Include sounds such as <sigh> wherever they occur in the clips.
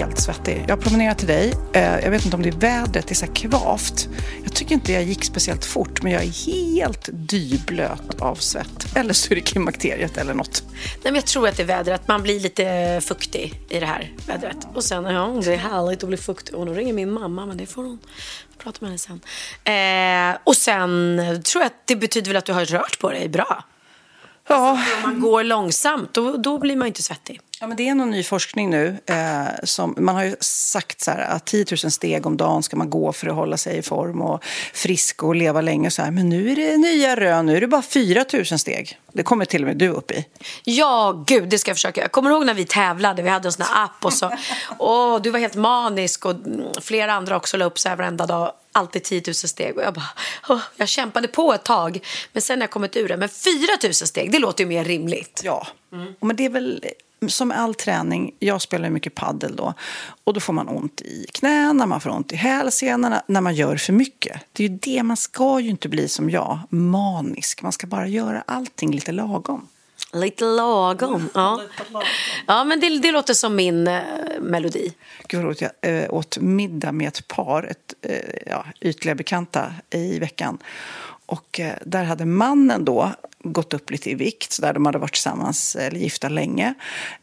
Helt svettig. Jag promenerar till dig. Eh, Jag vet inte om det är vädret, det är så här kvavt. Jag tycker inte jag gick speciellt fort, men jag är helt dyblöt av svett. Eller så är det klimakteriet eller något. Nej, men jag tror att det är vädret. Man blir lite fuktig i det här vädret. Och sen, ja, det är härligt att bli fuktig. Och nu ringer min mamma, men det får hon prata med henne sen. Eh, och sen tror jag att det betyder väl att du har rört på dig bra. Ja, Om man går långsamt, då, då blir man inte svettig. Ja, men det är någon ny forskning nu. Eh, som, man har ju sagt så här, att 10 000 steg om dagen ska man gå för att hålla sig i form och frisk och leva länge. Så här. Men nu är det nya rön, nu är det bara 4 000 steg. Det kommer till och med du upp i. Ja, gud, det ska jag försöka. Jag kommer ihåg när vi tävlade, vi hade en sån här app och så, åh, du var helt manisk och mm, flera andra också la upp så här varenda dag, alltid 10 000 steg och jag bara, åh, jag kämpade på ett tag, men sen har jag kommit ur det. Men 4 000 steg, det låter ju mer rimligt. Ja, men det är väl som all träning. Jag spelar mycket paddel då och då får man ont i knäna, man får ont i hälsenorna när man gör för mycket. Det är ju det, man ska ju inte bli som jag, manisk. Man ska bara göra allting lite lagom. Lite lagom. Ja, ja men det, det låter som min eh, melodi. Gud vad roligt, jag äh, åt middag med ett par, ett, äh, ja, ytliga bekanta i veckan. Och äh, där hade mannen då gått upp lite i vikt, så där de hade varit tillsammans eller gifta länge.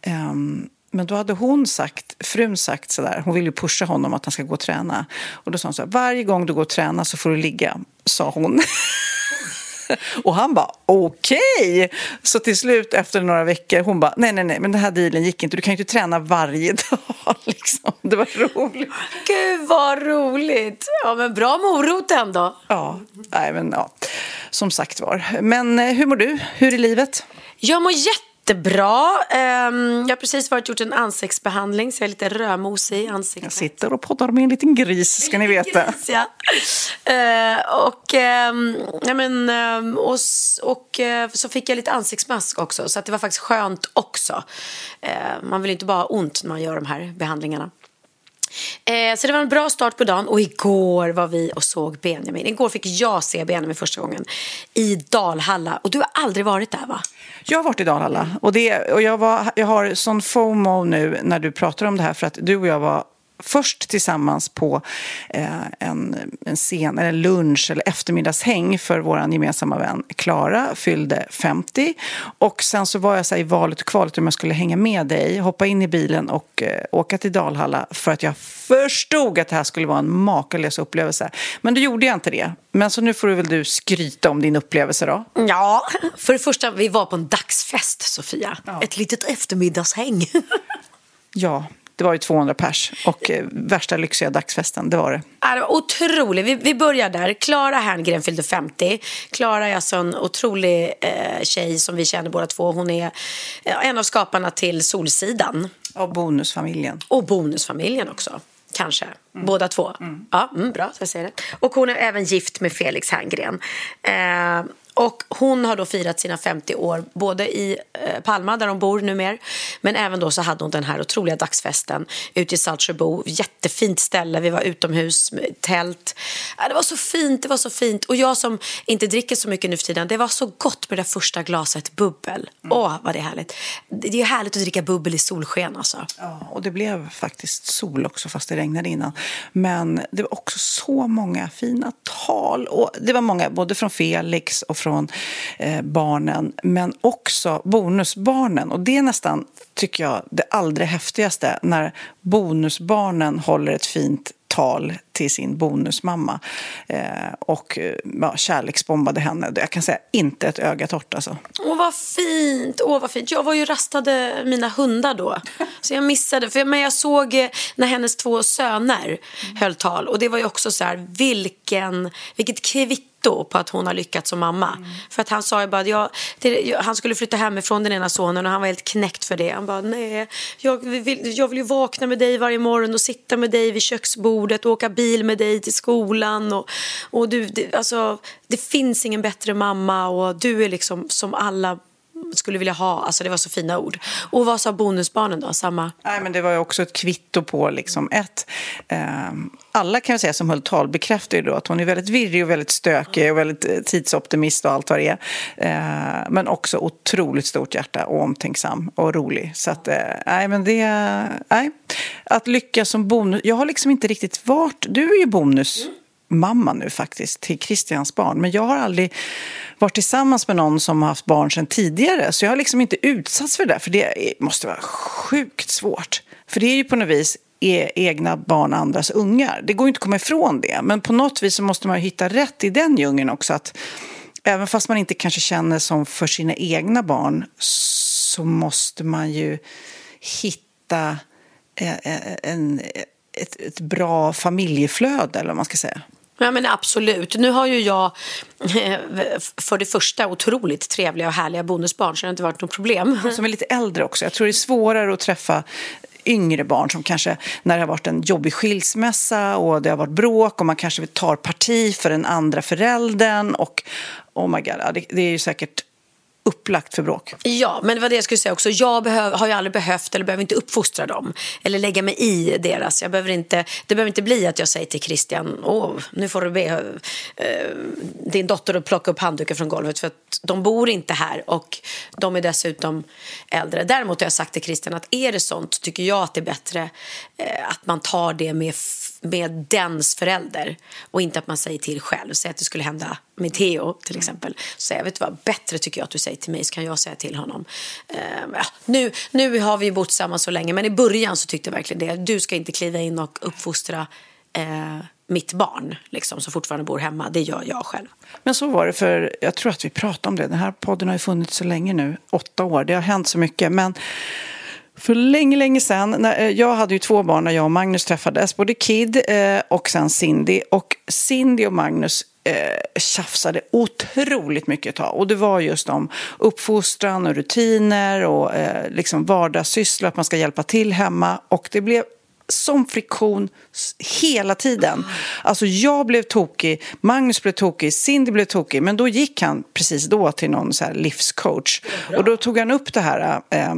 Ehm, men då hade hon sagt, frun sagt sådär, hon vill ju pusha honom att han ska gå och träna. Och då sa hon så här, varje gång du går och tränar så får du ligga, sa hon. <laughs> Och han bara okej! Så till slut efter några veckor, hon bara nej, nej, nej, men den här dealen gick inte. Du kan ju inte träna varje <laughs> dag liksom. Det var roligt. Gud vad roligt! Ja, men bra morot ändå. Ja, nej men ja. Som sagt var. Men eh, hur mår du? Hur är livet? Jag mår jättebra. Ehm, jag har precis varit gjort en ansiktsbehandling så jag är lite rödmosig i ansiktet. Jag sitter och poddar med en liten gris, ska ni veta. <laughs> Gris, ja. Eh, och, ehm, ja, men, ehm, och, och eh, så fick jag lite ansiktsmask också, så att det var faktiskt skönt också. Man vill ju inte bara ha ont när man gör de här behandlingarna. Eh, så det var en bra start på dagen och igår var vi och såg Benjamin. Igår fick jag se Benjamin första gången i Dalhalla och du har aldrig varit där va? Jag har varit i Dalhalla och, det, och jag, var, jag har sån FOMO nu när du pratar om det här för att du och jag var först tillsammans på eh, en, en scen, eller lunch eller eftermiddagshäng för vår gemensamma vän Klara fyllde 50. Och sen så var jag så i valet och kvalet om jag skulle hänga med dig, hoppa in i bilen och eh, åka till Dalhalla för att jag förstod att det här skulle vara en makalös upplevelse. Men då gjorde jag inte det. Men så nu får du väl du skryta om din upplevelse då. Ja, för det första, vi var på en dagsfest Sofia. Ett litet eftermiddagshäng. Ja, det var ju 200 pers och eh, värsta lyxiga dagsfesten, det var det. Ja, det var otroligt. Vi, vi börjar där. Klara Herngren fyllde 50. Klara är alltså en otrolig eh, tjej som vi känner båda två. Hon är eh, en av skaparna till Solsidan. Och bonusfamiljen. Och Bonusfamiljen också. Kanske. Båda två. Ja, mm, bra. Så jag säger det. Och hon är även gift med Felix Herngren. Eh, och hon har då firat sina 50 år både i eh, Palma där hon bor numera men även då så hade hon den här otroliga dagsfesten ute i Saltsjöbo. Jättefint ställe, vi var utomhus tält. Det var så fint, det var så fint. Och jag som inte dricker så mycket nu för tiden, det var så gott med det första glaset bubbel. Mm. Åh, vad det är härligt. Det är härligt att dricka bubbel i solsken alltså. Ja, och det blev faktiskt sol också fast det regnade innan. Men det var också så många fina tal. Och det var många, både från Felix och från eh, barnen, men också bonusbarnen. Och det är nästan, tycker jag, det allra häftigaste när bonusbarnen håller ett fint tal till sin bonusmamma eh, och eh, ja, kärleksbombade henne. Jag kan säga inte ett öga torrt alltså. Åh vad fint, åh vad fint. Jag var ju rastade mina hundar då. Så jag missade, för men jag såg eh, när hennes två söner mm. höll tal och det var ju också så här, vilken, vilket kvitto kvitto på att hon har lyckats som mamma. Mm. För att han sa ju bara att jag, det, han skulle flytta hemifrån den ena sonen och han var helt knäckt för det. Han bara nej, jag vill, jag vill ju vakna med dig varje morgon och sitta med dig vid köksbordet och åka bil med dig till skolan. Och, och du, det, alltså, det finns ingen bättre mamma och du är liksom som alla skulle vilja ha. Alltså det var så fina ord. Och vad sa bonusbarnen då? Samma? Nej, men det var ju också ett kvitto på liksom ett. Eh, alla kan jag säga som höll tal bekräftar ju då att hon är väldigt virrig och väldigt stökig och väldigt eh, tidsoptimist och allt vad det är. Eh, men också otroligt stort hjärta och omtänksam och rolig. Så att, eh, nej men det, nej. Att lyckas som bonus. Jag har liksom inte riktigt varit, du är ju bonus. Mm mamma nu faktiskt till Christians barn. Men jag har aldrig varit tillsammans med någon som har haft barn sedan tidigare. Så jag har liksom inte utsatts för det där. För det måste vara sjukt svårt. För det är ju på något vis e egna barn, andras ungar. Det går inte att komma ifrån det. Men på något vis så måste man hitta rätt i den djungeln också. Att även fast man inte kanske känner som för sina egna barn så måste man ju hitta eh, eh, en, ett, ett bra familjeflöde, eller vad man ska säga. Ja men absolut. Nu har ju jag eh, för det första otroligt trevliga och härliga bonusbarn så det har inte varit något problem. Som är lite äldre också. Jag tror det är svårare att träffa yngre barn som kanske när det har varit en jobbig skilsmässa och det har varit bråk och man kanske tar parti för den andra föräldern och oh my god, det, det är ju säkert upplagt för bråk. Ja, men det var det jag skulle säga också. Jag behöv, har ju aldrig behövt eller behöver inte uppfostra dem eller lägga mig i deras. Jag behöver inte, det behöver inte bli att jag säger till Christian, åh, nu får du be uh, din dotter att plocka upp handduken från golvet för att de bor inte här och de är dessutom äldre. Däremot har jag sagt till Christian att är det sånt tycker jag att det är bättre uh, att man tar det med med dens förälder och inte att man säger till själv. Säg att det skulle hända med Theo till exempel. Så jag vet vad, bättre tycker jag att du säger till mig så kan jag säga till honom. Uh, nu, nu har vi bott tillsammans så länge men i början så tyckte jag verkligen det. Du ska inte kliva in och uppfostra uh, mitt barn liksom, som fortfarande bor hemma. Det gör jag själv. Men så var det för, jag tror att vi pratade om det. Den här podden har ju funnits så länge nu, åtta år. Det har hänt så mycket. Men för länge, länge sedan, när, eh, jag hade ju två barn när jag och Magnus träffades, både Kid eh, och sen Cindy. Och Cindy och Magnus eh, tjafsade otroligt mycket ett tag. Och det var just om uppfostran och rutiner och eh, liksom vardagssysslor, att man ska hjälpa till hemma. Och det blev som friktion hela tiden. Alltså jag blev tokig, Magnus blev tokig, Cindy blev tokig. Men då gick han precis då till någon så livscoach. Och då tog han upp det här eh,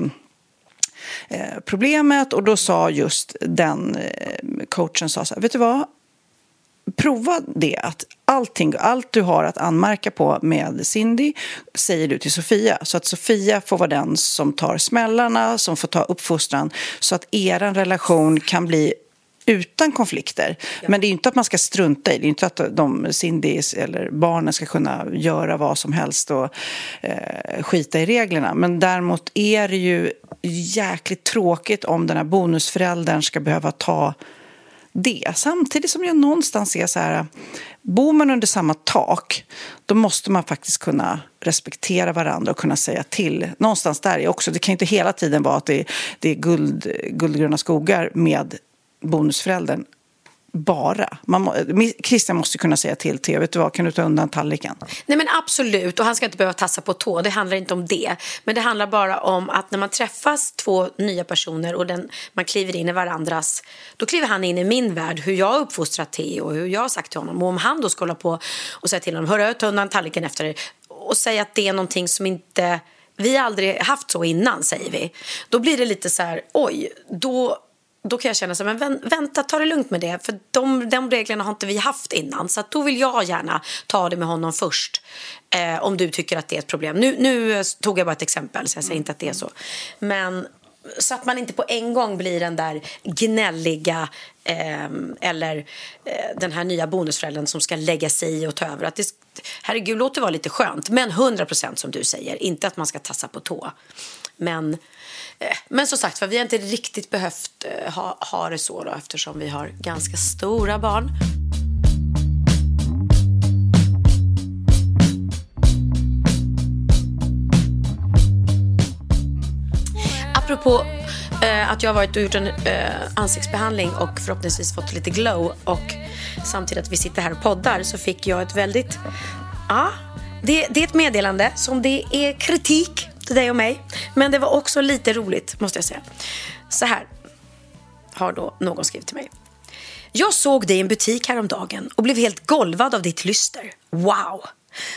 Eh, problemet och då sa just den eh, coachen sa så här, vet du vad? Prova det att allting, allt du har att anmärka på med Cindy säger du till Sofia. Så att Sofia får vara den som tar smällarna, som får ta uppfostran så att er relation kan bli utan konflikter. Ja. Men det är inte att man ska strunta i det. är inte att de, Cindy eller barnen ska kunna göra vad som helst och eh, skita i reglerna. Men däremot är det ju jäkligt tråkigt om den här bonusföräldern ska behöva ta det. Samtidigt som jag någonstans ser så här, bor man under samma tak då måste man faktiskt kunna respektera varandra och kunna säga till. Någonstans där är också, det kan inte hela tiden vara att det, det är guld, guldgröna skogar med bonusföräldern bara. Man, Christian måste kunna säga till Theo, vet du vad, kan du ta undan tallriken? Nej men absolut, och han ska inte behöva tassa på tå, det handlar inte om det. Men det handlar bara om att när man träffas två nya personer och den, man kliver in i varandras, då kliver han in i min värld, hur jag har uppfostrat Theo och hur jag har sagt till honom. Och om han då ska hålla på och säga till honom, hörru, ta undan tallriken efter dig och säga att det är någonting som inte... Vi har aldrig haft så innan, säger vi. Då blir det lite så här, oj, då, då kan jag känna så här, men vänta, ta det lugnt med det. För de, de reglerna har inte vi haft innan. Så då vill jag gärna ta det med honom först. Eh, om du tycker att det är ett problem. Nu, nu tog jag bara ett exempel, så jag säger inte att det är så. Men så att man inte på en gång blir den där gnälliga eh, eller eh, den här nya bonusföräldern som ska lägga sig i och ta över. Att det, herregud, låt det vara lite skönt. Men 100 procent som du säger, inte att man ska tassa på tå. Men, eh, men som sagt för vi har inte riktigt behövt eh, ha, ha det så då, eftersom vi har ganska stora barn. apropå eh, att jag har varit och gjort en eh, ansiktsbehandling och förhoppningsvis fått lite glow och samtidigt att vi sitter här och poddar så fick jag ett väldigt... Ja, det, det är ett meddelande som det är kritik till dig och mig. Men det var också lite roligt, måste jag säga. Så här har då någon skrivit till mig. Jag såg dig i en butik häromdagen och blev helt golvad av ditt lyster. Wow!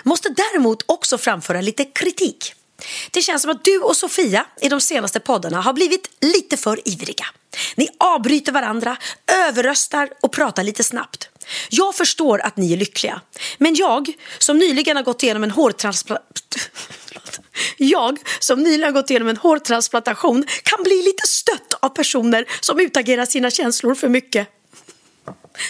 Måste däremot också framföra lite kritik. Det känns som att du och Sofia i de senaste poddarna har blivit lite för ivriga. Ni avbryter varandra, överröstar och pratar lite snabbt. Jag förstår att ni är lyckliga, men jag som nyligen har gått igenom en hårtransplantation <laughs> jag som nyligen har gått igenom en hårtransplantation kan bli lite stött av personer som utagerar sina känslor för mycket.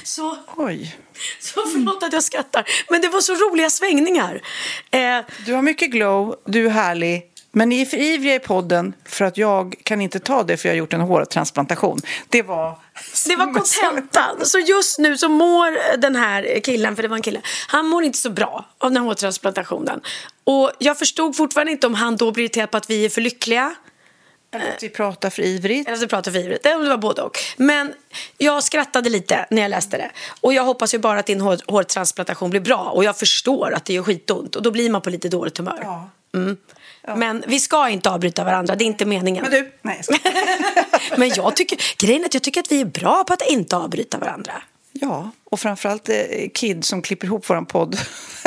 Så, Oj. så förlåt att jag skrattar, men det var så roliga svängningar. Eh, Du har mycket glow, du är härlig. Men ni är för ivriga i podden för att jag kan inte ta det för jag har gjort en hårtransplantation. Det var... Det var <laughs> kontentan. Så just nu så mår den här killen, för det var en kille, han mår inte så bra av den här hårtransplantationen. Och jag förstod fortfarande inte om han då blir irriterad på att vi är för lyckliga. Eller att vi pratar för ivrigt. Eller att vi pratar för ivrigt. Det var både och. Men jag skrattade lite när jag läste det. Och jag hoppas ju bara att din hår, hårtransplantation blir bra. Och jag förstår att det gör skitont. Och då blir man på lite dåligt humör. Ja. Mm. Men vi ska inte avbryta varandra, det är inte meningen. Men du, nej jag. <laughs> Men jag tycker, grejen är att jag tycker att vi är bra på att inte avbryta varandra. Ja, och framförallt eh, Kid som klipper ihop vår podd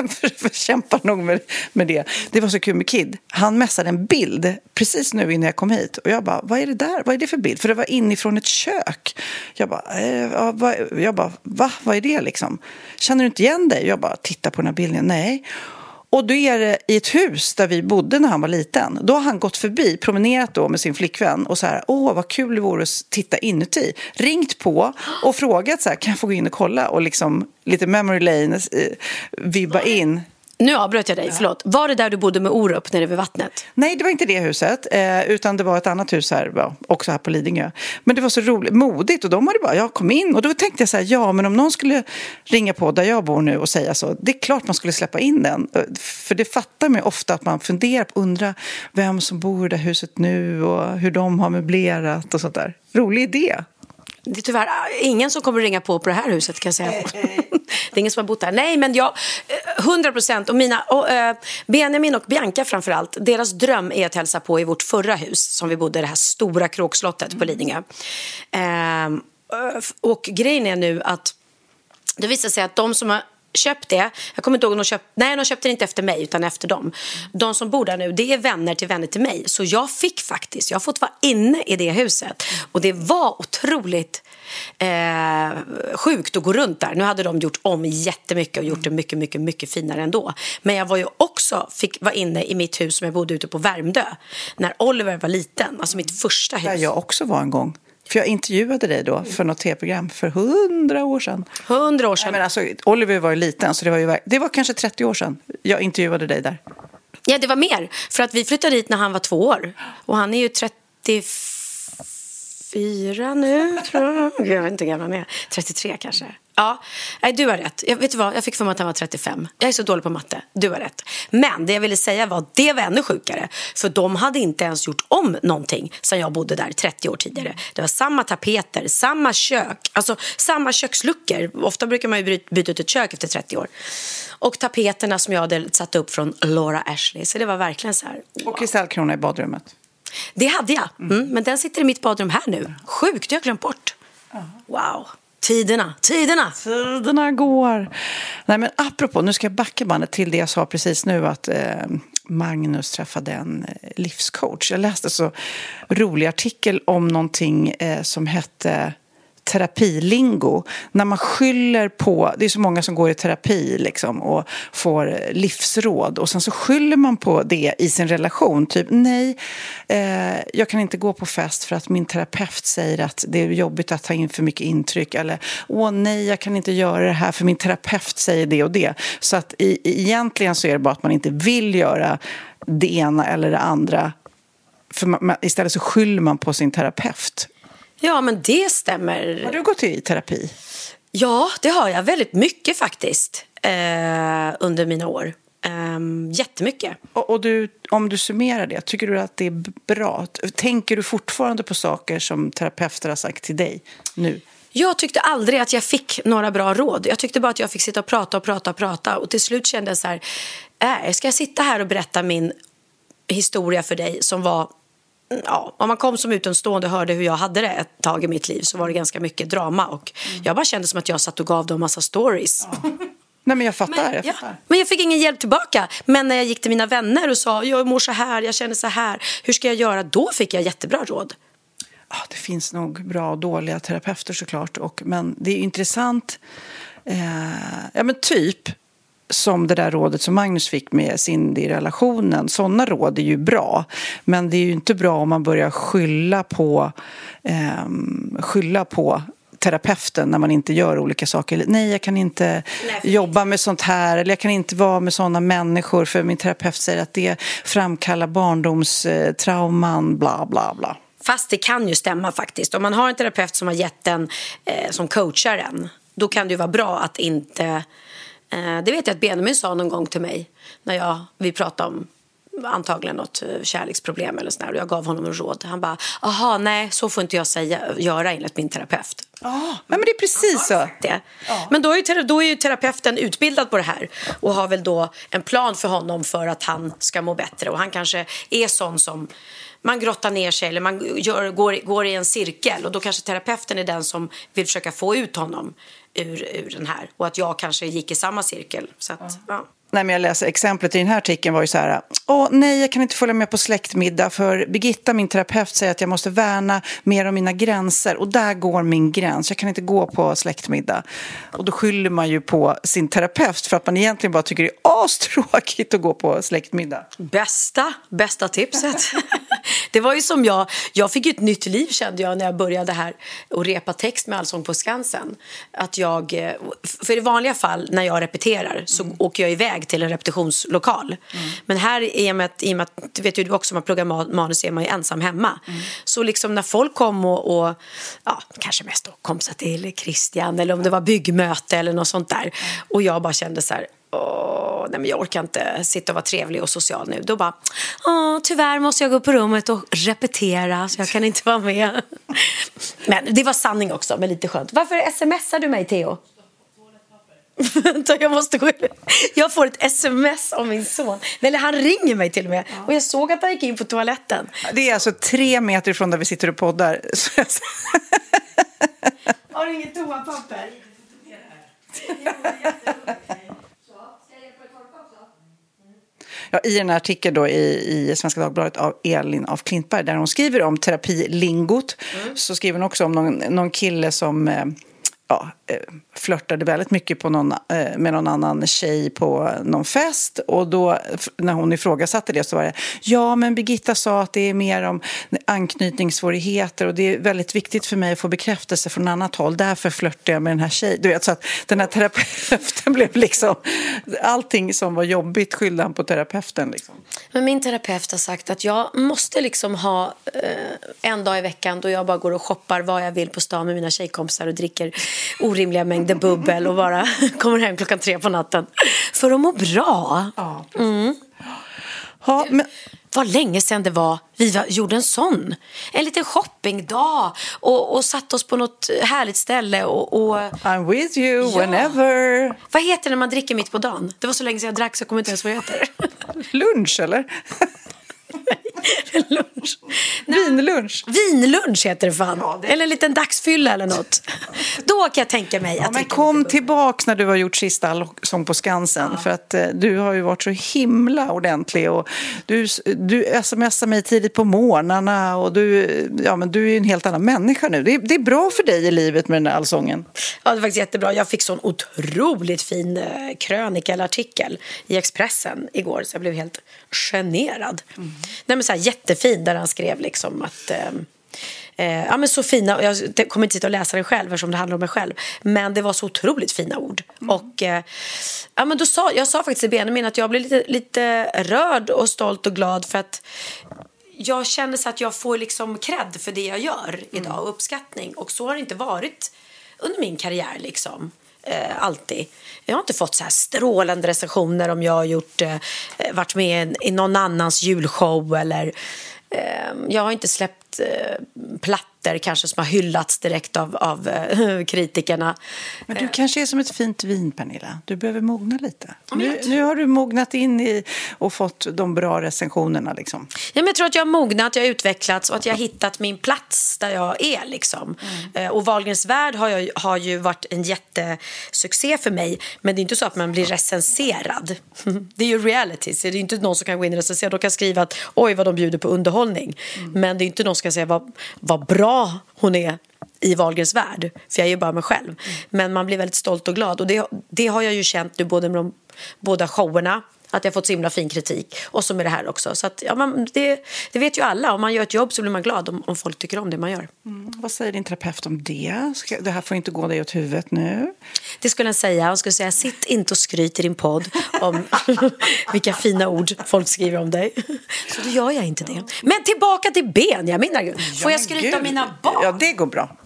<laughs> kämpar nog med, med det. Det var så kul med Kid. Han messade en bild precis nu innan jag kom hit. Och jag bara, vad är det där? Vad är det för bild? För det var inifrån ett kök. Jag bara, eh, ja, vad, jag bara va? Vad är det liksom? Känner du inte igen dig? Jag bara, titta på den här bilden. Nej. Och då är det i ett hus där vi bodde när han var liten. Då har han gått förbi, promenerat då med sin flickvän och så här, åh vad kul det vore att titta inuti. Ringt på och frågat så här, kan jag få gå in och kolla och liksom lite memory lane, eh, vibba in. Nu avbröt jag dig, förlåt. Var det där du bodde med Orup nere vid vattnet? Nej, det var inte det huset, eh, utan det var ett annat hus här, också här på Lidingö. Men det var så roligt, modigt och de hade bara, jag kom in och då tänkte jag så här, ja, men om någon skulle ringa på där jag bor nu och säga så, det är klart man skulle släppa in den. För det fattar mig ofta att man funderar på, undrar vem som bor i det huset nu och hur de har möblerat och sånt där. Rolig idé. Det är tyvärr ingen som kommer ringa på på det här huset kan jag säga. <laughs> det är ingen som har bott där. Nej, men jag, eh, 100 procent. Och mina, och, eh, Benjamin och Bianca framför allt, deras dröm är att hälsa på i vårt förra hus som vi bodde i, det här stora kråkslottet på Lidingö. Ehm, och grejen är nu att det visar sig att de som har köpt det, jag kommer inte ihåg om de köpte, nej de köpte det inte efter mig utan efter dem. De som bor där nu, det är vänner till vänner till mig. Så jag fick faktiskt, jag har fått vara inne i det huset. Och det var otroligt eh, sjukt att gå runt där. Nu hade de gjort om jättemycket och gjort det mycket, mycket, mycket finare ändå. Men jag var ju också, fick vara inne i mitt hus som jag bodde ute på Värmdö. När Oliver var liten, alltså mitt första hus. Där jag också var en gång. För jag intervjuade dig då för något tv-program för hundra år sedan. Hundra år sedan. Nej, men alltså, Oliver var ju liten, så det var, ju, det var kanske 30 år sedan jag intervjuade dig där. Ja, det var mer. För att vi flyttade dit när han var två år. Och han är ju 34 nu, tror jag. Jag vet inte hur gammal han är. 33 kanske. Ja, Nej, du har rätt. Jag, vet du vad? jag fick för mig att han var 35. Jag är så dålig på matte. Du har rätt. Men det jag ville säga var att det var ännu sjukare. För de hade inte ens gjort om någonting sen jag bodde där 30 år tidigare. Det var samma tapeter, samma kök, alltså samma köksluckor. Ofta brukar man ju byta ut ett kök efter 30 år. Och tapeterna som jag hade satt upp från Laura Ashley. Så det var verkligen så här. Wow. Och kristallkrona i badrummet. Det hade jag. Mm, men den sitter i mitt badrum här nu. Sjukt, det har jag glömt bort. Wow. Tiderna, tiderna. Tiderna går. Nej, men apropå, nu ska jag backa bandet till det jag sa precis nu att eh, Magnus träffade en eh, livscoach. Jag läste så rolig artikel om någonting eh, som hette terapilingo. När man skyller på, det är så många som går i terapi liksom, och får livsråd och sen så skyller man på det i sin relation. Typ nej, eh, jag kan inte gå på fest för att min terapeut säger att det är jobbigt att ta in för mycket intryck. Eller åh nej, jag kan inte göra det här för min terapeut säger det och det. Så att i, egentligen så är det bara att man inte vill göra det ena eller det andra. För man, istället så skyller man på sin terapeut. Ja, men det stämmer. Har du gått i terapi? Ja, det har jag. Väldigt mycket faktiskt. Eh, under mina år. Eh, jättemycket. Och, och du, om du summerar det, tycker du att det är bra? Tänker du fortfarande på saker som terapeuter har sagt till dig nu? Jag tyckte aldrig att jag fick några bra råd. Jag tyckte bara att jag fick sitta och prata och prata och prata. Och till slut kände jag så här, äh, ska jag sitta här och berätta min historia för dig som var ja, om man kom som utomstående och hörde hur jag hade det ett tag i mitt liv så var det ganska mycket drama och mm. jag bara kände som att jag satt och gav dem massa stories. Ja. Nej, men jag fattar. Men jag, fattar. Ja. men jag fick ingen hjälp tillbaka. Men när jag gick till mina vänner och sa jag mår så här, jag känner så här, hur ska jag göra? Då fick jag jättebra råd. Ja, det finns nog bra och dåliga terapeuter såklart. Och, men det är intressant. Eh, ja, men typ som det där rådet som Magnus fick med Cindy i relationen. Sådana råd är ju bra. Men det är ju inte bra om man börjar skylla på, eh, skylla på terapeuten när man inte gör olika saker. Nej, jag kan inte Nej, jobba med sånt här eller jag kan inte vara med sådana människor för min terapeut säger att det framkallar barndomstrauman, bla bla bla. Fast det kan ju stämma faktiskt. Om man har en terapeut som har gett en, eh, som coachar en, då kan det ju vara bra att inte Eh, det vet jag att Benjamin sa någon gång till mig när jag, vi pratade om antagligen något eh, kärleksproblem eller sådär och jag gav honom råd. Han bara, aha, nej, så får inte jag säga, göra enligt min terapeut. Oh, men det är precis så. Det. Oh. Men då är, ju, då är ju terapeuten utbildad på det här och har väl då en plan för honom för att han ska må bättre och han kanske är sån som man grottar ner sig eller man gör, går, går i en cirkel och då kanske terapeuten är den som vill försöka få ut honom ur, ur den här och att jag kanske gick i samma cirkel. Så att, ja. ja. Nej, men jag läser exemplet i den här artikeln var ju så här. Åh, nej, jag kan inte följa med på släktmiddag för Birgitta, min terapeut, säger att jag måste värna mer om mina gränser och där går min gräns. Jag kan inte gå på släktmiddag. Och då skyller man ju på sin terapeut för att man egentligen bara tycker det är astråkigt att gå på släktmiddag. Bästa, bästa tipset. <laughs> <laughs> det var ju som jag, jag fick ett nytt liv kände jag när jag började här och repa text med Allsång på Skansen. Att jag, eh, för i vanliga fall när jag repeterar så mm. åker jag iväg till en repetitionslokal. Mm. Men här i och med att, i och med att du vet ju också man pluggar manus är man ju ensam hemma. Mm. Så liksom när folk kom och, och ja, kanske mest då kompisar till Christian eller om det var byggmöte eller något sånt där. Och jag bara kände så här, åh, nej men jag orkar inte sitta och vara trevlig och social nu. Då bara, åh, tyvärr måste jag gå på rummet och repetera så jag kan inte vara med. <laughs> Men det var sanning också, men lite skönt. Varför smsar du mig, Theo? Vänta, <laughs> jag måste gå Jag får ett sms av min son. Eller han ringer mig till och med. Och jag såg att han gick in på toaletten. Det är alltså tre meter ifrån där vi sitter och poddar. Har du inget toapapper? <laughs> Ja, I en artikel då i, i Svenska Dagbladet av Elin af Klintberg där hon skriver om terapilingot mm. så skriver hon också om någon, någon kille som eh, ja, eh, flörtade väldigt mycket på någon, eh, med någon annan tjej på någon fest. Och då, när hon ifrågasatte det så var det ja, men Birgitta sa att det är mer om anknytningssvårigheter och det är väldigt viktigt för mig att få bekräftelse från annat håll. Därför flörtar jag med den här tjejen. Du vet, så att den här terapeuten <laughs> blev liksom... Allting som var jobbigt skyllde han på terapeuten. Liksom. Men min terapeut har sagt att jag måste liksom ha eh, en dag i veckan då jag bara går och shoppar vad jag vill på stan med mina tjejkompisar och dricker orimliga mängder bubbel och bara <laughs> kommer hem klockan tre på natten för att må bra. Ja, mm. ja, men... Vad länge sedan det var vi var, gjorde en sån. En liten shoppingdag och, och satt oss på något härligt ställe. Och, och... I'm with you ja. whenever. Vad heter det när man dricker mitt på dagen? Det var så länge sedan jag drack så jag kommer inte ens vad det heter. Lunch eller? <laughs> lunch. lunch. <laughs> Vinlunch. Vinlunch heter det fan. Ja, det- Eller en liten dagsfylla eller något. <laughs> Då kan jag tänka mig Ja, att men dricka kom tillbaks när du har gjort sista Allsång på Skansen. För att eh, du har ju varit så himla ordentlig. Och du, du smsar mig tidigt på morgnarna. Och du, ja, men du är en helt annan människa nu. Det är, det är bra för dig i livet med den där allsången. Ja, det var faktiskt jättebra. Jag fick sån otroligt fin eh, krönika eller artikel i Expressen igår så jag blev helt generad. Mm. Nej, men så här, jättefin där han skrev liksom att eh, Eh, ja, men så fina, jag kommer inte sitta och läsa den själv eftersom det handlar om mig själv. Men det var så otroligt fina ord. Mm. Och, eh, ja, men då sa, jag sa faktiskt till Benjamin att jag blev lite, lite rörd och stolt och glad för att jag känner så att jag får liksom cred för det jag gör idag och uppskattning. Och så har det inte varit under min karriär liksom. Eh, alltid. Jag har inte fått så här strålande recensioner om jag har gjort, eh, varit med i någon annans julshow eller Ehm, jag har inte släppt eh, plattor kanske som har hyllats direkt av, av eh, kritikerna. Men du kanske är som ett fint vin, Pernilla. Du behöver mogna lite. Nu, nu har du mognat in i och fått de bra recensionerna. Liksom. Ja, men jag tror att jag har mognat, jag har utvecklats och att jag har hittat min plats där jag är. Liksom. Eh, Och Wahlgrens värld har, jag, har ju varit en jättesuccé för mig. Men det är inte så att man blir recenserad. <laughs> Det är ju reality, så det är inte någon som kan gå in och recensera. De kan skriva att oj vad de bjuder på underhållning. Men det är inte någon som kan säga vad, vad bra hon är i Wahlgrens värld. För jag är ju bara mig själv. Men man blir väldigt stolt och glad. Och det, det har jag ju känt nu både med de båda showerna att jag fått så himla fin kritik. Och så med det här också. Så att, ja, man, det, det vet ju alla. Om man gör ett jobb så blir man glad om, om folk tycker om det man gör. Mm. Vad säger din terapeut om det? Ska, det här får inte gå dig åt huvudet nu. Det skulle han säga. Han skulle säga sitt inte och skryt i din podd om <laughs> vilka fina ord folk skriver om dig. Så då gör jag inte det. Men tillbaka till Benjamin. Får jag skryta om mina barn? Ja, det går bra.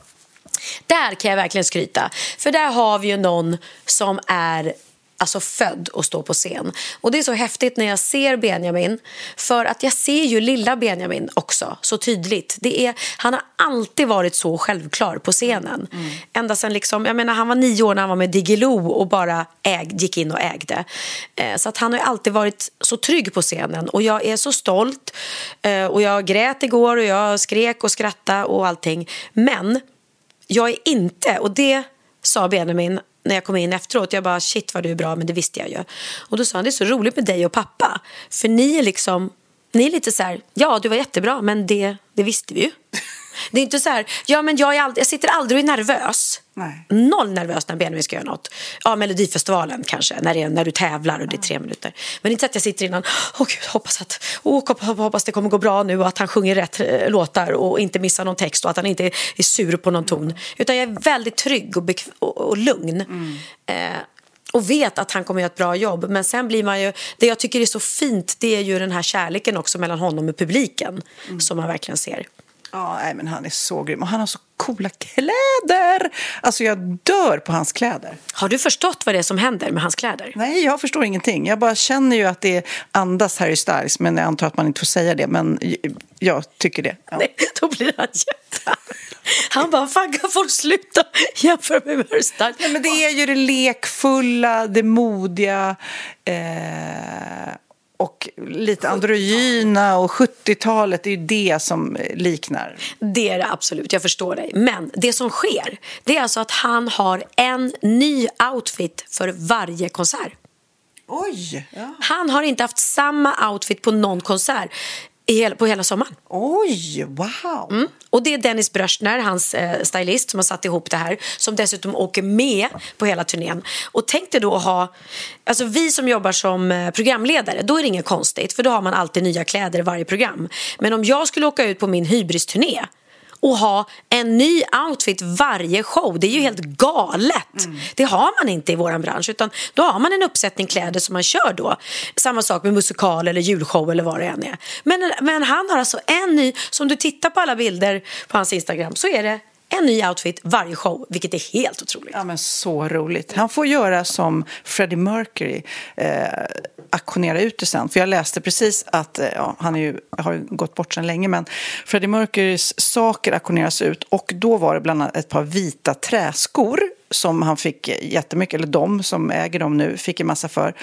Där kan jag verkligen skryta. För där har vi ju någon som är alltså född och står på scen. Och det är så häftigt när jag ser Benjamin. För att jag ser ju lilla Benjamin också så tydligt. Det är, han har alltid varit så självklar på scenen. Ända sedan liksom, jag menar, han var nio år när han var med Diggiloo och bara äg, gick in och ägde. Eh, så att han har alltid varit så trygg på scenen. Och jag är så stolt. Eh, och jag grät igår och jag skrek och skrattade och allting. Men jag är inte, och det sa Benjamin när jag kom in efteråt, jag bara shit vad du är bra, men det visste jag ju. Och då sa han, det är så roligt med dig och pappa, för ni är liksom, ni är lite så här, ja du var jättebra, men det, det visste vi ju. Det är inte så här, ja men jag, är aldrig, jag sitter aldrig nervös. Nej. Noll nervös när Benjamin ska göra något. Ja, Melodifestivalen kanske, när, det är, när du tävlar och det är tre minuter. Men inte att jag sitter innan, åh gud, hoppas, att, åh, hoppas, hoppas det kommer gå bra nu och att han sjunger rätt eh, låtar och inte missar någon text och att han inte är, är sur på någon ton. Utan jag är väldigt trygg och, och, och lugn. Eh, och vet att han kommer göra ett bra jobb. Men sen blir man ju, det jag tycker är så fint det är ju den här kärleken också mellan honom och publiken. Som man verkligen ser. Ja, nej, men han är så grym. Och han har så coola kläder. Alltså, jag dör på hans kläder. Har du förstått vad det är som händer med hans kläder? Nej, jag förstår ingenting. Jag bara känner ju att det andas Harry Styles, men jag antar att man inte får säga det. Men jag tycker det. Ja. Nej, då blir han jättearg. Han bara, fan kan folk sluta jämföra mig med Harry Styles? Nej, men det är ju det lekfulla, det modiga eh, och lite androgyna och 70-talet. Det är ju det som liknar. Det är det absolut, jag förstår dig. Men det som sker, det är alltså att han har en ny outfit för varje konsert. Oj! Ja. Han har inte haft samma outfit på någon konsert hela, på hela sommaren. Oj, wow! Mm. Och det är Dennis Bröstner, hans eh, stylist, som har satt ihop det här. Som dessutom åker med på hela turnén. Och tänk dig då att ha... Alltså vi som jobbar som eh, programledare, då är det inget konstigt. För då har man alltid nya kläder i varje program. Men om jag skulle åka ut på min hybristurné och ha en ny outfit varje show. Det är ju helt galet. Det har man inte i vår bransch. Utan då har man en uppsättning kläder som man kör då. Samma sak med musikal eller julshow eller vad det än är. Men, men han har alltså en ny, som du tittar på alla bilder på hans Instagram så är det en ny outfit varje show, vilket är helt otroligt. Ja, men så roligt. Han får göra som Freddie Mercury, eh, auktionera ut det sen. För jag läste precis att, eh, ja, han är ju, har ju gått bort sedan länge, men Freddie Mercurys saker auktioneras ut. Och då var det bland annat ett par vita träskor som han fick jättemycket, eller de som äger dem nu, fick en massa för.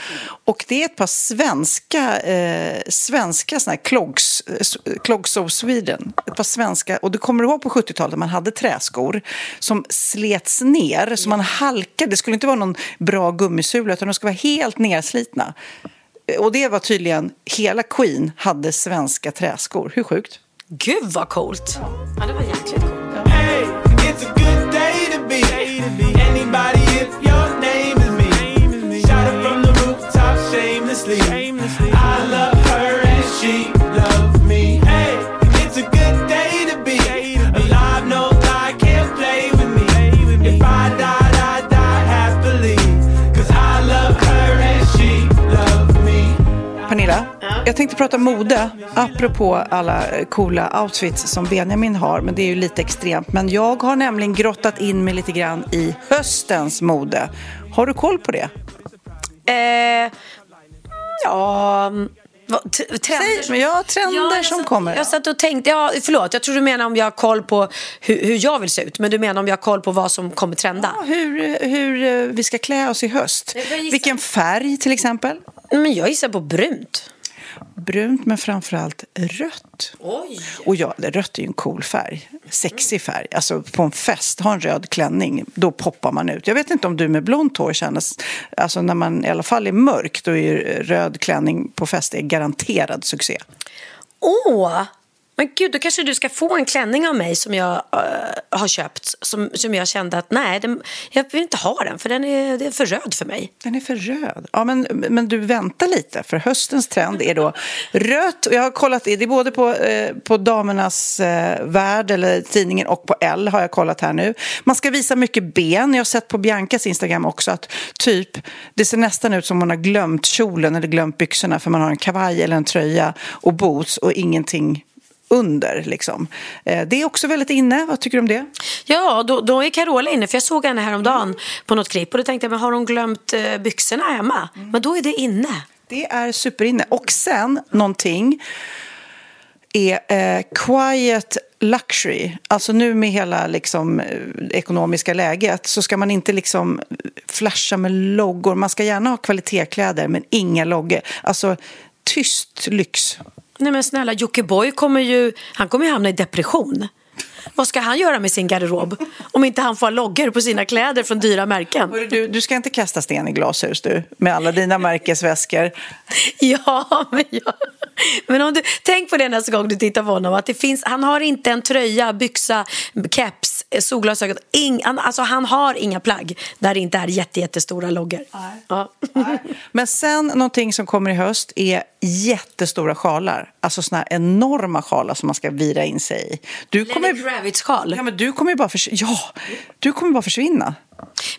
Och det är ett par svenska, eh, svenska såna här clogs, eh, clogs of Sweden. Ett par svenska, och du kommer ihåg på 70-talet man hade träskor som slets ner, så man halkade. Det skulle inte vara någon bra gummisula, utan de skulle vara helt nerslitna. Och det var tydligen, hela Queen hade svenska träskor. Hur sjukt? Gud vad coolt. Ja, det var jäkligt coolt. Hey, it's a good day to be anybody if your name is me. Shot it from the rooftop shamelessly. I love her and she jag tänkte prata mode, apropå alla coola outfits som Benjamin har, men det är ju lite extremt. Men jag har nämligen grottat in mig lite grann i höstens mode. Har du koll på det? Eh, ja... vad- t- Trender Säg, har trender Ja, som satt- kommer. Jag satt och tänkte, ja, förlåt, jag tror du menar om jag har koll på hur, hur jag vill se ut. Men du menar om jag har koll på vad som kommer trenda. Ja, hur, hur eh, vi ska klä oss i höst. Vilken färg till exempel? Men jag gissar på brunt. Brunt men framförallt rött. Oj. Och ja, rött är ju en cool färg. Sexig färg. Alltså på en fest, ha en röd klänning, då poppar man ut. Jag vet inte om du med blont hår känner... Alltså när man i alla fall är mörk, då är ju röd klänning på fest är garanterad succé. Åh! Men gud, då kanske du ska få en klänning av mig som jag uh, har köpt. Som, som jag kände att nej, den, jag vill inte ha den för den är, den är för röd för mig. Den är för röd. Ja, men, men du väntar lite, för höstens trend är då rött. Och jag har kollat, det är både på, eh, på Damernas eh, Värld, eller tidningen, och på L har jag kollat här nu. Man ska visa mycket ben. Jag har sett på Biancas Instagram också att typ, det ser nästan ut som hon har glömt kjolen eller glömt byxorna för man har en kavaj eller en tröja och boots och ingenting under. Liksom. Eh, det är också väldigt inne. Vad tycker du om det? Ja, då, då är Carola inne, för jag såg henne häromdagen på något klipp och då tänkte jag, men har hon glömt eh, byxorna hemma? Men då är det inne. Det är superinne. Och sen någonting är eh, quiet luxury. Alltså nu med hela liksom, eh, ekonomiska läget så ska man inte liksom flasha med loggor. Man ska gärna ha kvalitetskläder men inga loggor. Alltså tyst lyx. Nej men snälla, Jockiboi kommer ju, han kommer ju hamna i depression. Vad ska han göra med sin garderob om inte han får loggor på sina kläder från dyra märken? Du, du ska inte kasta sten i glashus du, med alla dina märkesväskor. <laughs> Ja, men, ja. men om du, tänk på det nästa gång du tittar på honom. Att det finns, han har inte en tröja, byxa, keps, eh, solglasögon. Ing, han, alltså, han har inga plagg där det inte är jätte, jättestora loggor. Ja. Men sen någonting som kommer i höst är jättestora sjalar. Alltså såna här enorma sjalar som man ska vira in sig i. Du kommer, Kravitz-sjal. ja, men du kommer ju bara, förs- ja, du kommer bara försvinna.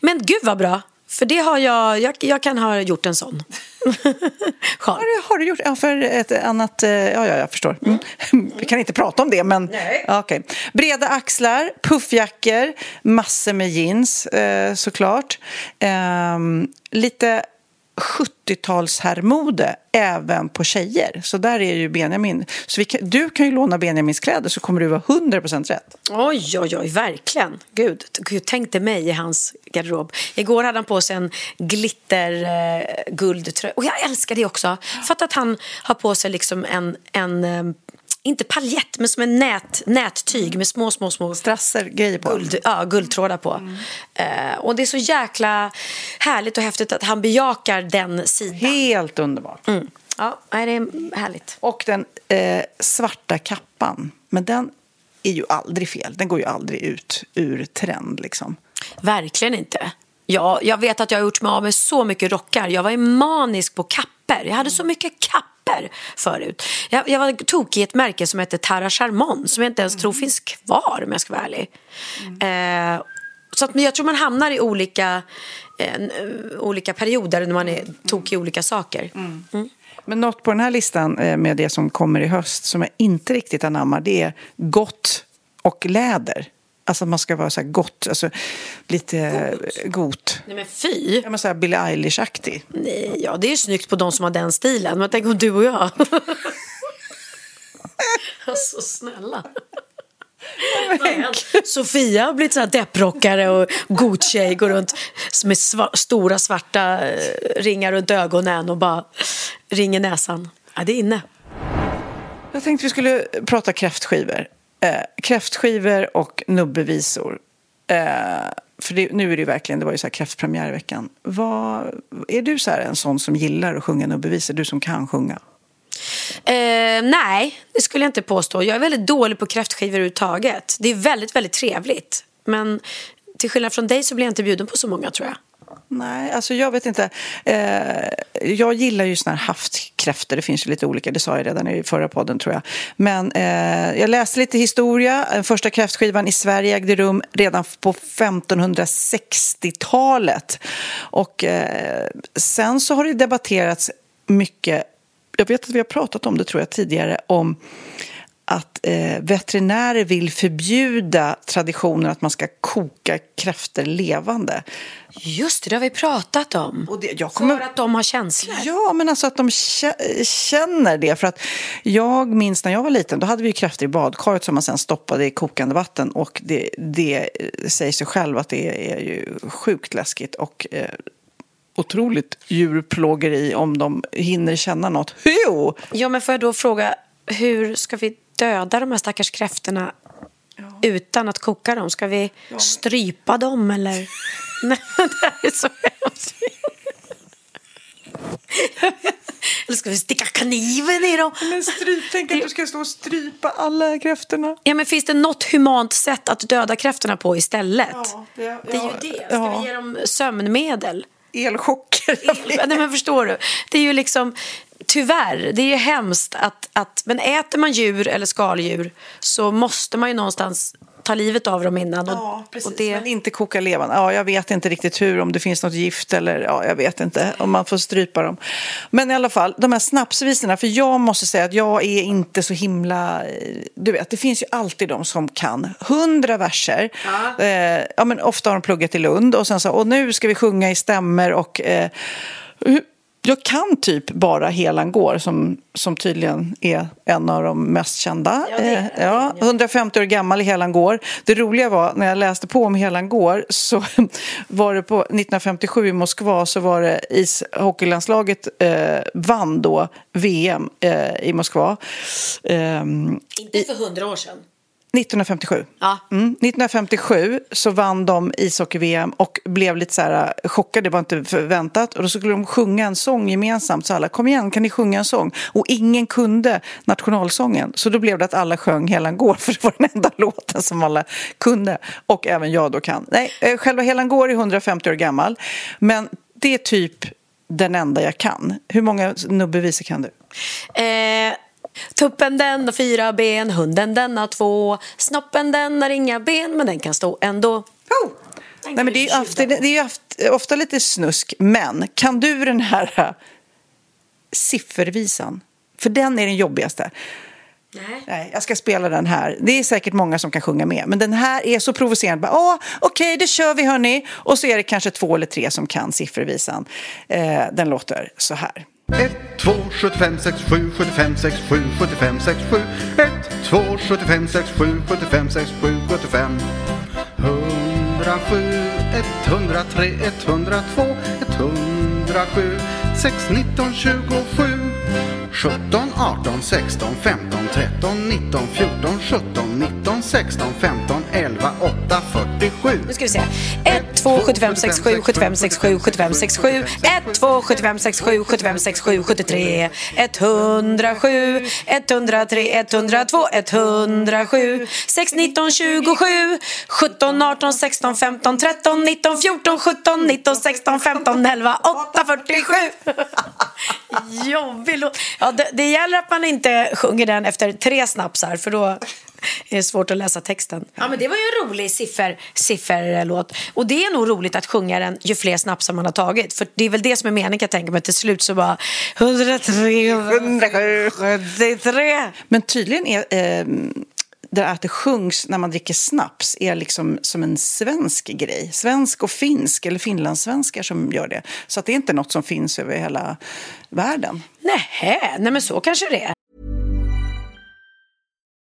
Men gud vad bra. För det har jag, jag, jag kan ha gjort en sån. <laughs> Har du, har du gjort? Ja, för ett annat... eh, Ja, ja, jag förstår. Mm. <laughs> Vi kan inte prata om det, men... Ja, okej. Breda axlar, puffjackor, massor med jeans eh, såklart. Ehm, lite 70-talsherrmode även på tjejer. Så där är ju Benjamin. Så vi kan, du kan ju låna Benjamins kläder så kommer du vara 100% rätt. Oj, oj, oj, verkligen. Gud, gud tänk dig mig i hans garderob. Igår hade han på sig en glitterguldtröja eh. Och jag älskar det också. Fatta att han har på sig liksom en, en eh, inte paljett, men som en nät, nättyg med små, små, små Strasser, grejer på. guld, ja, guldtrådar på. Eh, och det är så jäkla härligt och häftigt att han bejakar den sidan. Helt underbart. Mm. Ja, det är härligt. Och den eh, svarta kappan. Men den är ju aldrig fel. Den går ju aldrig ut ur trend liksom. Verkligen inte. Ja, jag vet att jag har gjort mig av med så mycket rockar. Jag var ju manisk på kapper. Jag hade så mycket kapper förut. Jag, jag var tokig i ett märke som heter Tara Charmon som jag inte ens tror finns kvar om jag ska vara ärlig. Eh, så att, men jag tror man hamnar i olika, eh, olika perioder när man är tokig i olika saker. Mm. Men något på den här listan eh, med det som kommer i höst som jag inte riktigt anammar det är gott och läder. Alltså man ska vara så här gott, alltså lite eh, got. Nej men fy! Ja, men så här Billie Eilish-aktig. Nej, ja, det är ju snyggt på de som har den stilen. Men tänk om du och jag. <laughs> alltså snälla. Sofia har blivit så här depprockare och god tjej, går runt med sva- stora svarta eh, ringar runt ögonen och bara ringer näsan. Ja, det är inne. Jag tänkte vi skulle prata kräftskivor. Eh, kräftskivor och nubbevisor. Eh, för det, nu är det ju verkligen, det var ju så här kräftpremiär i veckan. Vad, är du så här en sån som gillar att sjunga nubbevisor? Du som kan sjunga? Eh, nej, det skulle jag inte påstå. Jag är väldigt dålig på kräftskivor överhuvudtaget. Det är väldigt, väldigt trevligt. Men till skillnad från dig så blir jag inte bjuden på så många tror jag. Nej, alltså jag vet inte. Eh, jag gillar ju såna här havskräftor. Det finns ju lite olika, det sa jag redan i förra podden tror jag. Men eh, jag läste lite historia. Den första kräftskivan i Sverige ägde rum redan på 1560-talet. Och eh, sen så har det debatterats mycket. Jag vet att vi har pratat om det tror jag tidigare om att eh, veterinärer vill förbjuda traditionen att man ska koka kräftor levande. Just det, det har vi pratat om. Det, jag kommer... För att de har känslor. Ja, men alltså att de kä- känner det. För att jag minns när jag var liten, då hade vi ju kräftor i badkaret som man sen stoppade i kokande vatten. Och det, det säger sig själv att det är ju sjukt läskigt och eh, otroligt djurplågeri om de hinner känna något. Jo! Ja, men får jag då fråga, hur ska vi döda de här stackars kräftorna utan att koka dem? Ska vi strypa dem eller? <laughs> Nej, det här är så hemskt. Eller ska vi sticka kniven i dem? Men stryp, tänk att du ska stå och strypa alla kräftorna. Ja, men finns det något humant sätt att döda kräftorna på istället? Ja, ja, det är ju ja, det. Ska ja. vi ge dem sömnmedel? Elchocker. vet. Nej, men förstår du? Det är ju liksom, tyvärr, det är ju hemskt att, att... Men äter man djur eller skaldjur så måste man ju någonstans ta livet av dem innan. Och, Ja, precis. och det, Men inte koka levande. Ja, jag vet inte riktigt hur, om det finns något gift eller ja, jag vet inte om man får strypa dem. Men i alla fall, de här snapsvisorna, för jag måste säga att jag är inte så himla... eh, Du vet, det finns ju alltid de som kan hundra verser. Ja. Eh, ja, men ofta har de pluggat i Lund och sen så, och nu ska vi sjunga i stämmer och... Eh, jag kan typ bara Helan går som, som tydligen är en av de mest kända. Ja, det Eh, ja, 150 år gammal i Helan går. Det roliga var när jag läste på om Helan går så <laughs> var det på 1957 i Moskva så var det ishockeylandslaget eh, vann då VM eh, i Moskva. Ehm, inte för hundra år sedan. 1957. Ja. Mm. 1957 så vann de ishockey-VM och blev lite så här eh, chockade, det var inte förväntat. Och då skulle de sjunga en sång gemensamt, så alla kom igen, kan ni sjunga en sång? Och ingen kunde nationalsången, så då blev det att alla sjöng Helan går, <laughs> för det var den enda låten som alla kunde. Och även jag då kan. Nej, eh, själva Helan går är 150 år gammal, men det är typ den enda jag kan. Hur många nubbevisor kan du? Eh, tuppen den har fyra ben, hunden den har två, snoppen den har inga ben men den kan stå ändå. Oh! Nej, men det är ju ofta, det är ju ofta, ofta lite snusk, men kan du den här äh, siffervisan? För den är den jobbigaste. Nej. Nej, jag ska spela den här. Det är säkert många som kan sjunga med, men den här är så provocerande. Bara, Åh, okej, det kör vi hörni. Och så är det kanske två eller tre som kan siffervisan. Eh, den låter så här. 1, 2, 75, 6, 7, 75, 6, 7, 75, 6, 7 1, 2, 75, 6, 7, 75, 6, 7, 75 107, 103, 102, 107 6, 19, 27 17, 18, 16, 15, 13, 19, 14, 17, 19, 16, 15, 11, 8, 47 Nu ska vi se. 1, 2, 75, 6, 7, 75, 6, 7, 75, 6, 7. 1, 2, 75, 6, 7, 75, 6, 7, 73. 107, 103, 102, 107. 6, 19, 27. 17, 18, 16, 15, 13, 19, 14, 17, 19, 16, 15, 11, 8, 47. Jobbig låt. Ja, det, det gäller att man inte sjunger den efter tre snapsar för då är det svårt att läsa texten. Ja, men det var ju en rolig siffer, sifferlåt. Och det är nog roligt att sjunga den ju fler snapsar man har tagit. För det är väl det som är meningen jag tänka mig. Till slut så bara 103, 173. Men tydligen är eh, det att det sjungs när man dricker snaps är liksom som en svensk grej. Svensk och finsk, eller finlandssvenskar som gör det. Så att det är inte något som finns över hela världen. Nähä, nej men så kanske det är.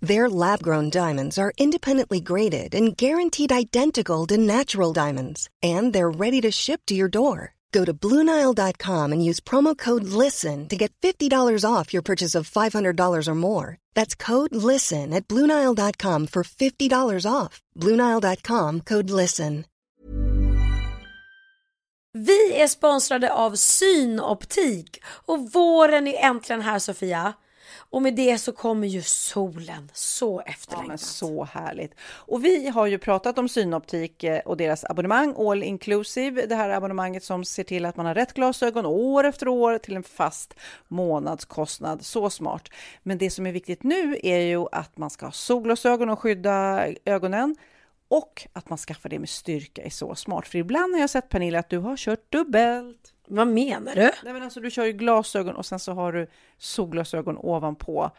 Their lab grown diamonds are independently graded and guaranteed identical to natural diamonds, and they're ready to ship to your door. Go to BlueNile.com and use promo code LISTEN to get $50 off your purchase of $500 or more. That's code LISTEN at BlueNile.com for $50 off. BlueNile.com code LISTEN. Vi är sponsrade av Synoptik och våren är äntligen här Sofia. Och med det så kommer ju solen. Så Ja, efterlängtat. men så härligt. Och vi har ju pratat om Synoptik eh, och deras abonnemang All Inclusive. Det här abonnemanget som ser till att man har rätt glasögon år efter år till en fast månadskostnad. Så smart. Men det som är viktigt nu är ju att man ska ha solglasögon och skydda ögonen. Och att man skaffar det med styrka är så smart. För ibland har jag sett Pernilla att du har kört dubbelt. Vad menar du? Nej, men alltså, du kör ju glasögon och sen så har du solglasögon ovanpå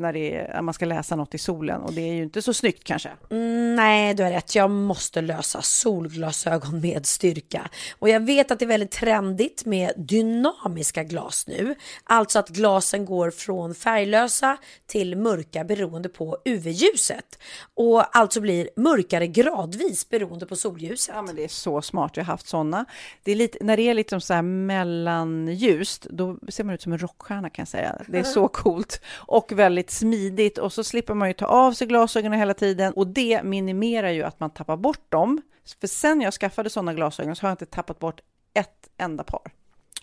när, är, när man ska läsa något i solen och det är ju inte så snyggt kanske. Mm, nej, du har rätt. Jag måste lösa solglasögon med styrka. Och jag vet att det är väldigt trendigt med dynamiska glas nu. Alltså att glasen går från färglösa till mörka beroende på UV-ljuset. Och alltså blir mörkare gradvis beroende på solljuset. Ja, men det är så smart. Jag har haft sådana. Det är lite, när det är lite så här mellanljust, då ser man ut som en rockstjärna kan jag säga. Det är så coolt och väldigt smidigt och så slipper man ju ta av sig glasögonen hela tiden och det minimerar ju att man tappar bort dem. För sen jag skaffade sådana glasögon så har jag inte tappat bort ett enda par.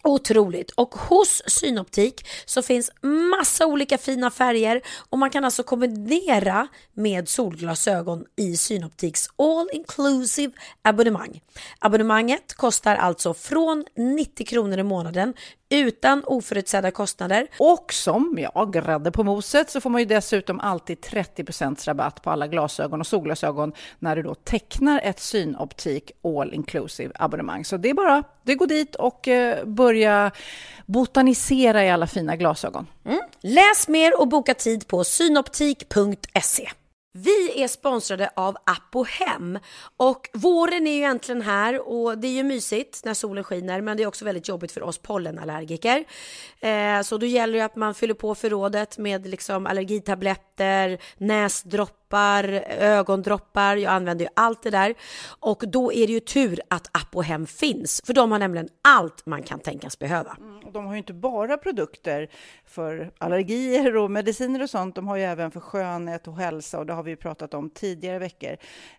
Otroligt! Och hos Synoptik så finns massa olika fina färger och man kan alltså kombinera med solglasögon i Synoptiks all inclusive abonnemang. Abonnemanget kostar alltså från 90 kronor i månaden utan oförutsedda kostnader. Och som, ja, grädde på moset så får man ju dessutom alltid 30% rabatt på alla glasögon och solglasögon när du då tecknar ett Synoptik All Inclusive abonnemang. Så det är bara, det går dit och eh, börja botanisera i alla fina glasögon. Läs mer och boka tid på synoptik.se. Vi är sponsrade av Apohem och våren är ju äntligen här och det är ju mysigt när solen skiner men det är också väldigt jobbigt för oss pollenallergiker. Eh, så då gäller det att man fyller på förrådet med liksom allergitabletter, näsdroppar, ögondroppar. Jag använder ju allt det där och då är det ju tur att Apohem finns för de har nämligen allt man kan tänkas behöva. Mm de har ju inte bara produkter för allergier och mediciner och sånt. De har ju även för skönhet och hälsa och det har vi ju pratat om tidigare veckor.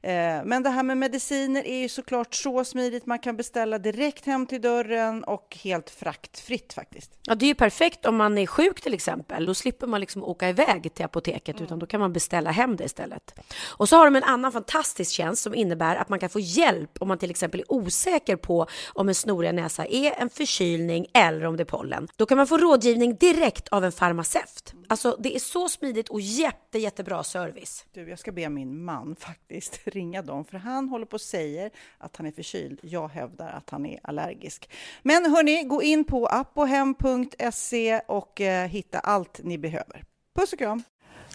Eh, men det här med mediciner är ju såklart så smidigt. Man kan beställa direkt hem till dörren och helt fraktfritt faktiskt. Ja, det är ju perfekt om man är sjuk till exempel. Då slipper man liksom åka iväg till apoteket utan då kan man beställa hem det istället. Och så har de en annan fantastisk tjänst som innebär att man kan få hjälp om man till exempel är osäker på om en snorig näsa är en förkylning eller om det pollen. Då kan man få rådgivning direkt av en farmaceut. Alltså det är så smidigt och jätte, jättebra service. Du, jag ska be min man faktiskt <laughs> ringa dem, för han håller på och säger att han är förkyld. Jag hävdar att han är allergisk. Men hörni, gå in på appohem.se och eh, hitta allt ni behöver. Puss och kram!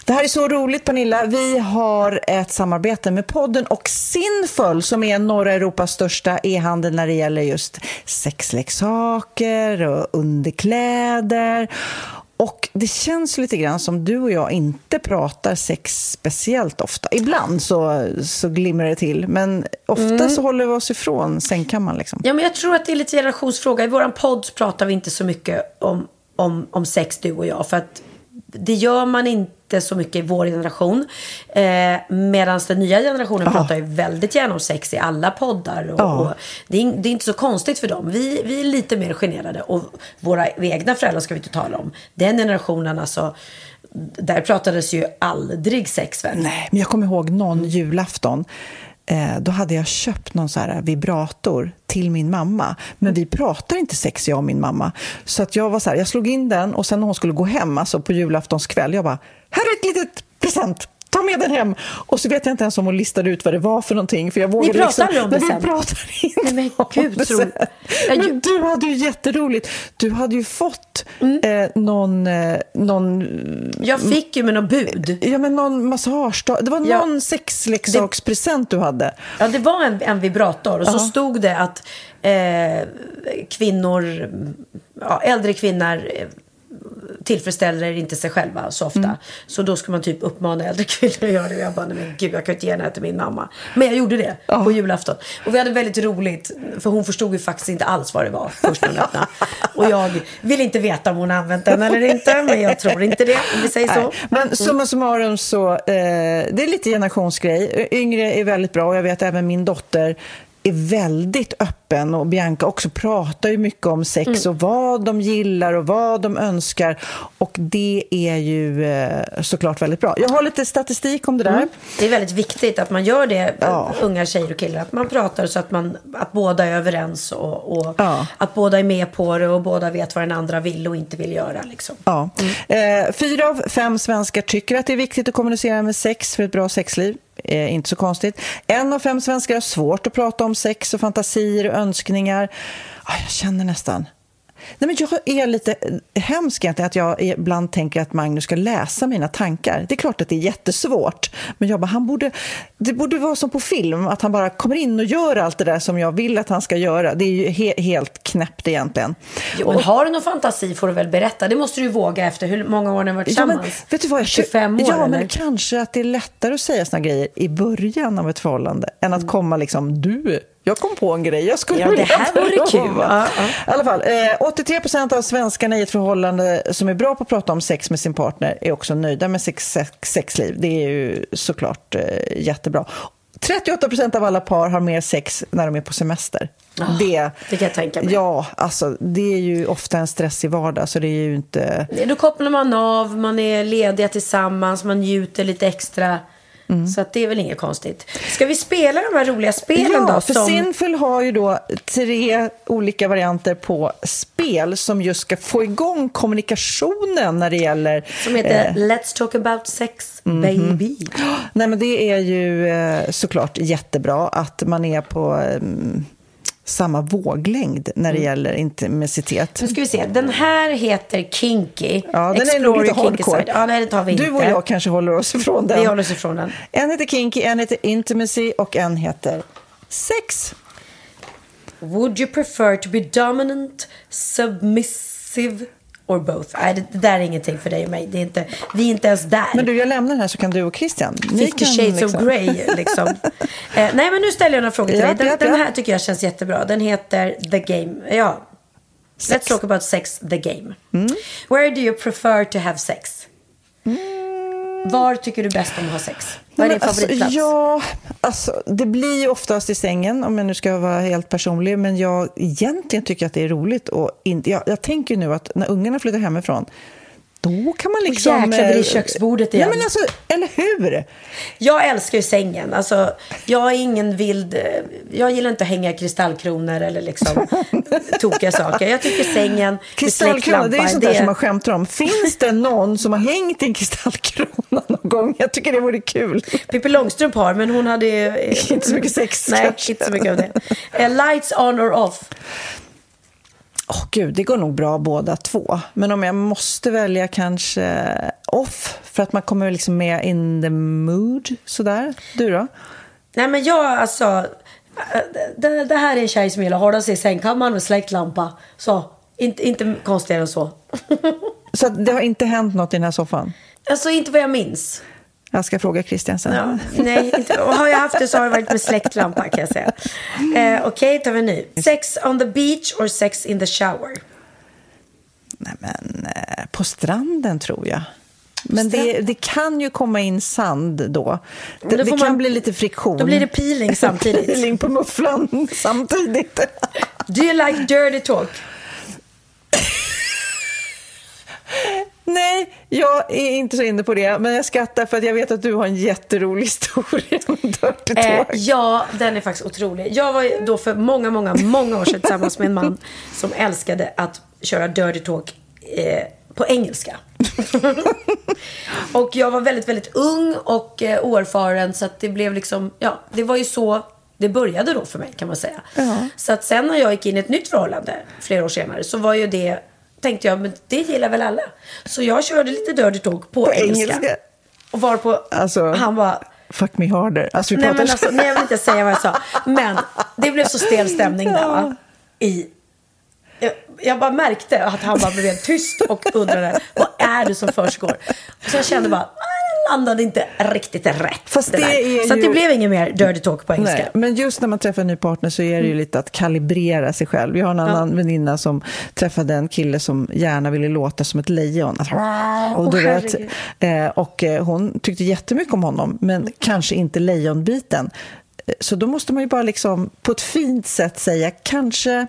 Det här är så roligt Pernilla. Vi har ett samarbete med podden och Sinful som är norra Europas största e-handel när det gäller just sexleksaker och underkläder. Och det känns lite grann som du och jag inte pratar sex speciellt ofta. Ibland så, så glimrar det till, men ofta så håller vi oss ifrån sängkammaren. Liksom. Ja, men jag tror att det är lite generationsfråga. I våran podd pratar vi inte så mycket om, om, om sex, du och jag. För att det gör man inte så mycket i vår generation. Eh, Medan den nya generationen pratar ju väldigt gärna om sex i alla poddar. Och, Ja. och det, är, det är inte så konstigt för dem. Vi, vi är lite mer generade. Och våra egna föräldrar ska vi inte tala om. Den generationen alltså. Där pratades ju aldrig sex väl? Nej, men jag kommer ihåg någon julafton Eh, då hade jag köpt någon så här vibrator till min mamma. Men vi pratar inte sex, jag och min mamma. Så att jag var så här, jag slog in den och sen när hon skulle gå hem, alltså på julaftonskväll, jag bara, här är ett litet present ta med den hem. Och så vet jag inte ens om hon listade ut vad det var för någonting. För jag Ni vågade pratade liksom, om det sen? Vi pratade inte Nej, men om gud, tror- sen. Men du hade ju jätteroligt. Du hade ju fått eh, någon, eh, någon, Jag fick ju med något bud. ja, men någon massagedag. Det var Ja. någon sexleksakspresent du hade. Ja, det var en, en vibrator och så stod det att eh, kvinnor, ja, äldre kvinnor eh, tillfredsställer inte sig själva så ofta. Mm. Så då ska man typ uppmana äldre <laughs> kvinnor att göra det. Och jag bara, nej men gud jag kan inte ge den här till min mamma. Men jag gjorde det på julafton. Och vi hade väldigt roligt, för hon förstod ju faktiskt inte alls vad det var först när hon öppnade. <laughs> Och jag vill inte veta om hon använt den eller inte, men jag tror inte det, om vi säger så. Nej. Men summa summarum så, eh, det är lite generationsgrej. Yngre är väldigt bra och jag vet även min dotter är väldigt öppen och Bianca också pratar ju mycket om sex och vad de gillar och vad de önskar och det är ju eh, såklart väldigt bra. Jag har lite statistik om det där. Det är väldigt viktigt att man gör det, Ja. unga tjejer och killar. Att man pratar så att, man, att båda är överens och, och Ja. att båda är med på det och båda vet vad den andra vill och inte vill göra. Liksom. Ja. Eh, fyra av fem svenskar tycker att det är viktigt att kommunicera med sex för ett bra sexliv. Eh, inte så konstigt. En av fem svenskar har svårt att prata om sex och fantasier och önskningar. Ah, jag känner nästan... Nej, men jag är lite hemsk egentligen att jag ibland tänker att Magnus ska läsa mina tankar. Det är klart att det är jättesvårt, men jag bara, han borde, det borde vara som på film, att han bara kommer in och gör allt det där som jag vill att han ska göra. Det är ju he- helt knäppt egentligen. Jo, men har du någon fantasi får du väl berätta. Det måste du våga efter hur många år ni har varit Ja, men, tillsammans. vet du vad, jag, 25 år Ja, eller? men kanske att det är lättare att säga såna grejer i början av ett förhållande än att komma liksom, du, jag kom på en grej, jag skulle Ja, det här vore kul. prova." Ja, ja. I alla fall, eh, 83 procent av svenskarna i ett förhållande som är bra på att prata om sex med sin partner är också nöjda med sitt sex, sexliv. Det är ju såklart eh, jättebra. 38 procent av alla par har mer sex när de är på semester. det, det kan jag tänka mig. Ja, alltså det är ju ofta en stressig vardag så det är ju inte... Då kopplar man av, man är lediga tillsammans, man njuter lite extra. Mm. Så att det är väl inget konstigt. Ska vi spela de här roliga spelen ja, då? för som- Sinful har ju då tre olika varianter på spel som just ska få igång kommunikationen när det gäller... Som heter eh, Let's talk about sex Mhm. baby. <gasps> Nej, men det är ju eh, såklart jättebra att man är på mm, samma våglängd när Mm. det gäller intimitet. Nu ska vi se. Den här heter Kinky. Ja, den är Explore nog lite hardcore. Ja, nej, det tar vi inte. Du och jag kanske håller oss ifrån den. Vi håller oss ifrån den. En heter Kinky, en heter Intimacy och en heter Sex. Would you prefer to be dominant, submissive or both? Nej, det, det där är ingenting för dig och mig. Det är inte, vi är inte ens där. Men du, jag lämnar här så kan du och Christian. ni 50 kan shades liksom- of Grey liksom. <laughs> eh, nej men nu ställer jag några frågor till Ja, dig. Den, ja, den här tycker jag känns jättebra. Den heter The Game. Ja. Let's talk about sex, the game. Mm. Where do you prefer to have sex? Var tycker du bäst om att ha sex? Vad är din favoritplats? Alltså, ja, alltså, det blir ju oftast i sängen, om jag nu ska vara helt personlig. Men jag egentligen tycker att det är roligt. Och inte, jag, jag tänker nu att när ungarna flyttar hemifrån, då kan man liksom... jäklar blir det eh, köksbordet igen. Nej, men alltså, eller hur? Jag älskar ju sängen. Alltså, jag är ingen vild... eh, Jag gillar inte att hänga kristallkronor eller liksom <laughs> tokiga saker. Jag tycker sängen Kristallkrona, det är sånt där som man skämtar om. Finns det någon som har hängt en kristallkrona någon gång? Jag tycker det vore kul. Pippi Långstrump har, men hon hade eh, Inte så mycket sex, Nej, kanske. inte så mycket av det. Lights on or off? Åh gud, det går nog bra båda två. Men om jag måste välja kanske off, för att man kommer liksom med in the mood, sådär. Du då? Nej, men jag alltså... eh, Det, det här är en tjej som gillar att hålla sig i sängkammaren med släckt lampa. Så, inte, inte konstigare än så. <laughs> Så det har inte hänt något i den här soffan? Alltså, inte vad jag minns. Jag ska fråga Christian sen. Ja, nej, inte, och har jag haft det så har det varit med släckt lampa kan jag säga. Eh, Okej, tar vi en ny. Sex on the beach or sex in the shower? Nej, men eh, på stranden tror jag. Men det, det kan ju komma in sand då. Det, då det kan man- bli lite friktion. Då blir det peeling samtidigt. <laughs> peeling på mufflan samtidigt. Do you like dirty talk? Nej, Jag är inte så inne på det, men jag skrattar för att jag vet att du har en jätterolig <laughs> historia om Dirty Eh, Talk. ja, den är faktiskt otrolig. Jag var då för många, många, många år sedan tillsammans med en man som älskade att köra dirty talk eh, på engelska. <laughs> och jag var väldigt, väldigt ung och eh, oerfaren så att det blev liksom, ja, det var ju så det började då för mig kan man säga. Så att sen när jag gick in i ett nytt förhållande flera år senare så var ju det, tänkte jag, men det gillar väl alla. Så jag körde lite dirty talk på, På engelska. engelska. Och var på, Alltså- han var Fuck me harder. Alltså, vi Nej, men alltså, nej, jag vill inte säga vad jag sa. Men det blev så stel stämning där va? I, jag, jag bara märkte att han bara blev helt tyst och undrade vad är det som försiggår. Så jag kände bara, "Ah, jag landade inte riktigt rätt. Fast det där. är Så det ju- blev inget mer dirty talk på engelska. Nej, men just när man träffar en ny partner så är det ju lite att kalibrera sig själv. Jag har en annan väninna som träffade en kille som gärna ville låta som ett lejon. Och, du Åh, vet, eh, och eh, hon tyckte jättemycket om honom, men kanske inte lejonbiten. Eh, Så då måste man ju bara liksom på ett fint sätt säga kanske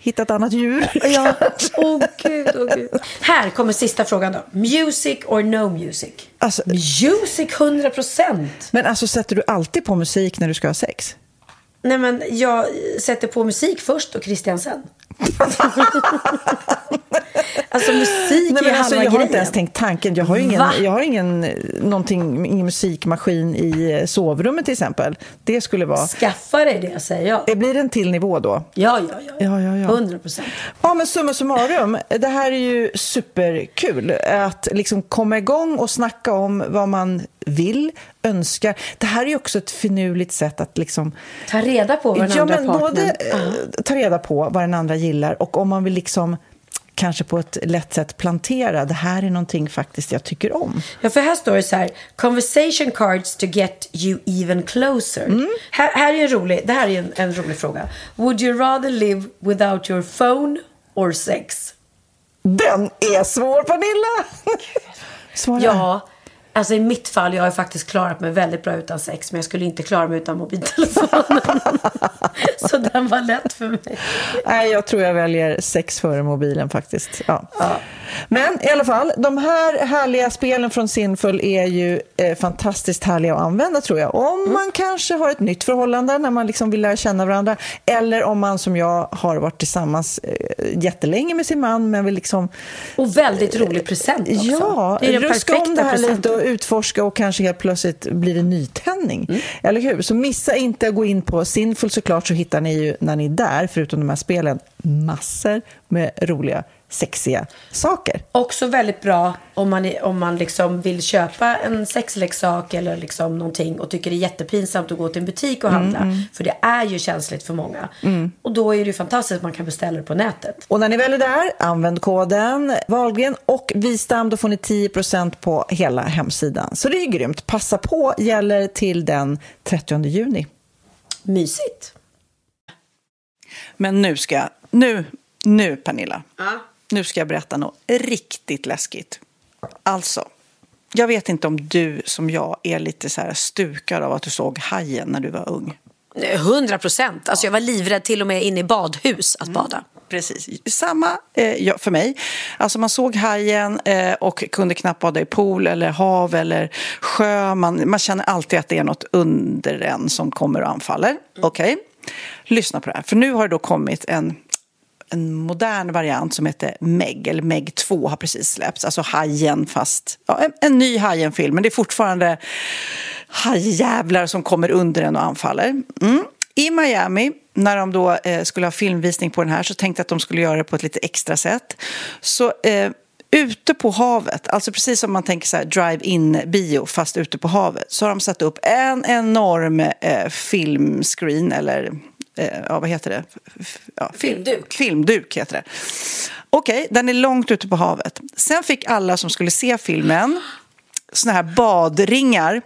hitta ett annat djur. <laughs> Ja, åh gud, åh gud. Här kommer sista frågan då. Music or no music? Alltså, Music 100 procent. men alltså sätter du alltid på musik när du ska ha sex? Nej men jag sätter på musik först och Christian sen. <laughs> <laughs> alltså musik Nej, är men alltså, halva jag har grejen. inte ens tänkt tanken. Jag har ingen, Va? jag har ingen, någonting, ingen musikmaskin i eh, sovrummet till exempel. Det skulle vara... Skaffa dig det säger jag. Det blir en till nivå då. Ja, ja, ja. Ja, ja, ja. 100 procent. Ja, men summa summarum, det här är ju superkul. Att liksom komma igång och snacka om vad man vill, önskar. Det här är ju också ett finurligt sätt att liksom... Ta reda på vad den ja, andra men partnern... både eh, ta reda på vad den andra gillar och om man vill liksom kanske på ett lätt sätt plantera, det här är någonting faktiskt jag tycker om. Ja, för här står det så här. Conversation cards to get you even closer. Mm. Här, här är en rolig, det här är en, en rolig fråga. Would you rather live without your phone or sex? Den är svår, Pernilla! Svara. Ja, alltså i mitt fall, jag har faktiskt klarat mig väldigt bra utan sex, men jag skulle inte klara mig utan mobiltelefonen. <laughs> så den var lätt för mig. Nej, jag tror jag väljer sex före mobilen faktiskt. Ja. Men i alla fall, de här härliga spelen från Sinful är ju eh, fantastiskt härliga att använda tror jag. Om man kanske har ett nytt förhållande när man liksom vill lära känna varandra eller om man som jag har varit tillsammans eh, jättelänge med sin man men vill liksom Och väldigt rolig present också. Ja, det är den ruska om perfekta det här lite presenten. Och utforska och kanske helt plötsligt blir det nytändning. Mm. Eller hur? Så missa inte att gå in på Sinful såklart så hittar ni ju när ni är där, förutom de här spelen, massor med roliga, sexiga saker. Också väldigt bra om man, är- om man liksom vill köpa en sexleksak eller liksom någonting och tycker det är jättepinsamt att gå till en butik och handla. För det är ju känsligt för många. Och då är det ju fantastiskt att man kan beställa det på nätet. Och när ni väl är där, använd koden Wahlgren och Vistam, då får ni 10% på hela hemsidan. Så det är ju grymt. Passa på, gäller till den 30 juni. Mysigt. Men nu ska jag, nu, nu Pernilla, nu ska jag berätta något riktigt läskigt. Alltså, jag vet inte om du som jag är lite så här stukad av att du såg hajen när du var ung. Nej, 100 procent. Alltså jag var livrädd till och med inne i badhus att bada. Precis, samma eh, för mig. Alltså man såg hajen eh, och kunde knappt bada i pool eller hav eller sjö. Man, man känner alltid att det är något under en som kommer och anfaller. Okej, lyssna på det här. För nu har det då kommit en en modern variant som heter Meg, eller Meg 2 har precis släppts. Alltså Hajen fast, ja, en, en ny Hajen-film, men det är fortfarande hajjävlar som kommer under den och anfaller. Mm. I Miami, när de då eh, skulle ha filmvisning på den här så tänkte jag att de skulle göra det på ett lite extra sätt. Så eh, ute på havet, alltså precis som man tänker så här drive-in bio fast ute på havet, så har de satt upp en enorm eh, filmscreen eller ja, vad heter det? Ja, Filmduk. Filmduk heter det. Okej, den är långt ute på havet. Sen fick alla som skulle se filmen såna här badringar.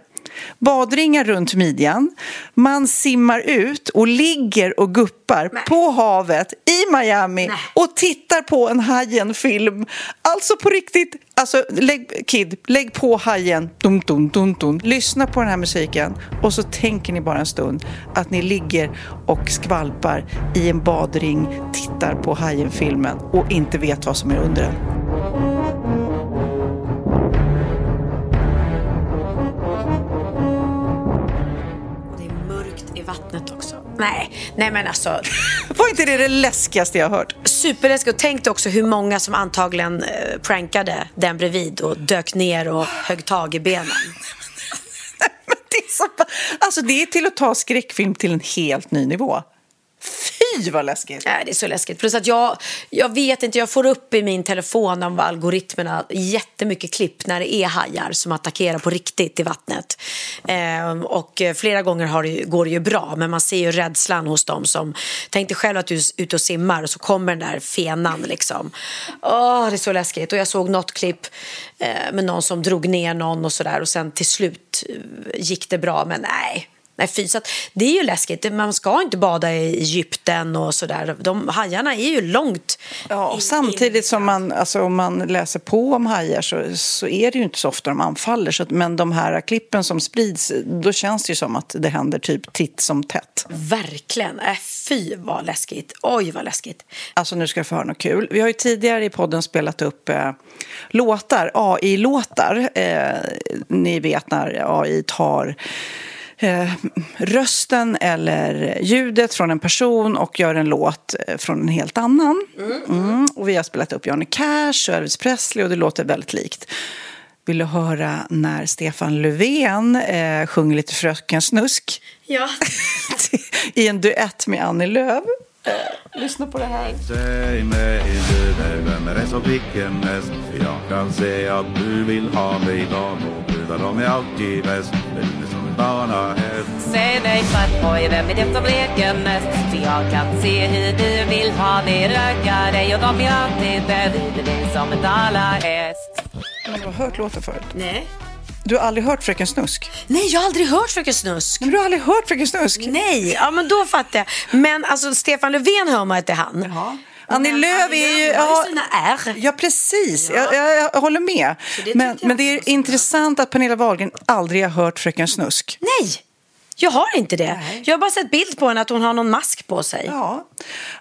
Badringar runt midjan. Man simmar ut och ligger och guppar på havet i Miami och tittar på en Hajen-film. Alltså på riktigt. Alltså, lägg, kid, lägg på Hajen. Dun, dun, dun, dun. Lyssna på den här musiken och så tänker ni bara en stund att ni ligger och skvalpar i en badring, tittar på Hajen-filmen och inte vet vad som är under den. Nej, nej men alltså. <laughs> Var inte det det läskigaste jag hört? Superläskigt. Och tänk också hur många som antagligen eh, prankade den bredvid och dök ner och högg tag i benen. <laughs> Det är, så, alltså det är till att ta skräckfilm till en helt ny nivå. Fy vad läskigt! Nej, det är så läskigt. Plus att jag, jag vet inte, jag får upp i min telefon av algoritmerna jättemycket klipp när det är hajar som attackerar på riktigt i vattnet. Ehm, och eh, flera gånger har det, går det ju bra, men man ser ju rädslan hos dem som tänkte själv att du är ute och simmar och så kommer den där fenan liksom. Åh, det är så läskigt. Och jag såg något klipp eh, med någon som drog ner någon och sådär och sen till slut eh, gick det bra, men nej. Nej, fy, så det är ju läskigt. Man ska inte bada i Egypten och sådär. De hajarna är ju långt... Ja, och in- samtidigt som man, alltså, om man läser på om hajar så, så är det ju inte så ofta de anfaller. Så att, men de här klippen som sprids, då känns det ju som att det händer typ titt som tätt. Verkligen. Äh, fy vad läskigt. Oj vad läskigt. Alltså nu ska jag få höra något kul. Vi har ju tidigare i podden spelat upp eh, låtar, AI-låtar. Eh, ni vet när AI tar eh, rösten eller ljudet från en person och gör en låt eh, från en helt annan. Mm. Och vi har spelat upp Johnny Cash och Elvis Presley och det låter väldigt likt. Vill du höra när Stefan Löfven eh, sjunger lite Fröken Snusk Ja. <laughs> i en duett med Annie Lööf? Eh, lyssna på det här. Säg mig du, vem är det som dricker mest? För jag kan se att du vill ha mig dam och brudar de är alltid bäst. Det en barnahäst. Säg mig svartboy, vem är det som leker mest? För jag kan se hur du vill ha mig röka dig och de är alltid bredvid dig som en dalahäst. Men du har hört låten förut? Nej. Du har aldrig hört Fröken Snusk? Nej, jag har aldrig hört Fröken Snusk. Men du har aldrig hört Fröken Snusk? Nej, ja men då fattar jag. Men alltså Stefan Löfven hör man att det är han. Ja. Annie Lööf är ju... Ja, Ja, sina R. ja precis. Jag, jag, jag håller med. det Men, men det är intressant att Pernilla Wahlgren aldrig har hört Fröken Snusk. Nej, jag har inte det. Jag har bara sett bild på henne att hon har någon mask på sig. Ja,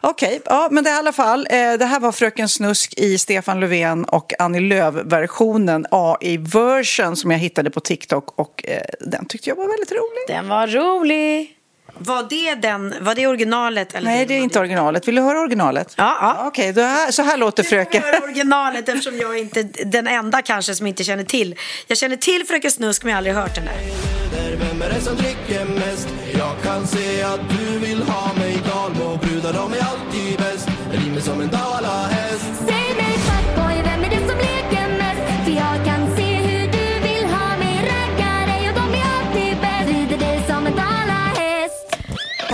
okej. Ja, men det är i alla fall, eh, det här var Fröken Snusk i Stefan Löfven och Annie Lööf-versionen, AI-version som jag hittade på TikTok och eh, den tyckte jag var väldigt rolig. Den var rolig. Var det, den, var det originalet? Eller Nej, det är inte originalet. Vill du höra originalet? Ja, ja. Okej, här, så här låter Fröken. Jag hör originalet eftersom jag inte är den enda kanske som inte känner till. Jag känner till Fröken Snusk men jag har aldrig hört den där. Vem är det som dricker mest? Jag kan se att du vill ha mig dalmo Brudar de är alltid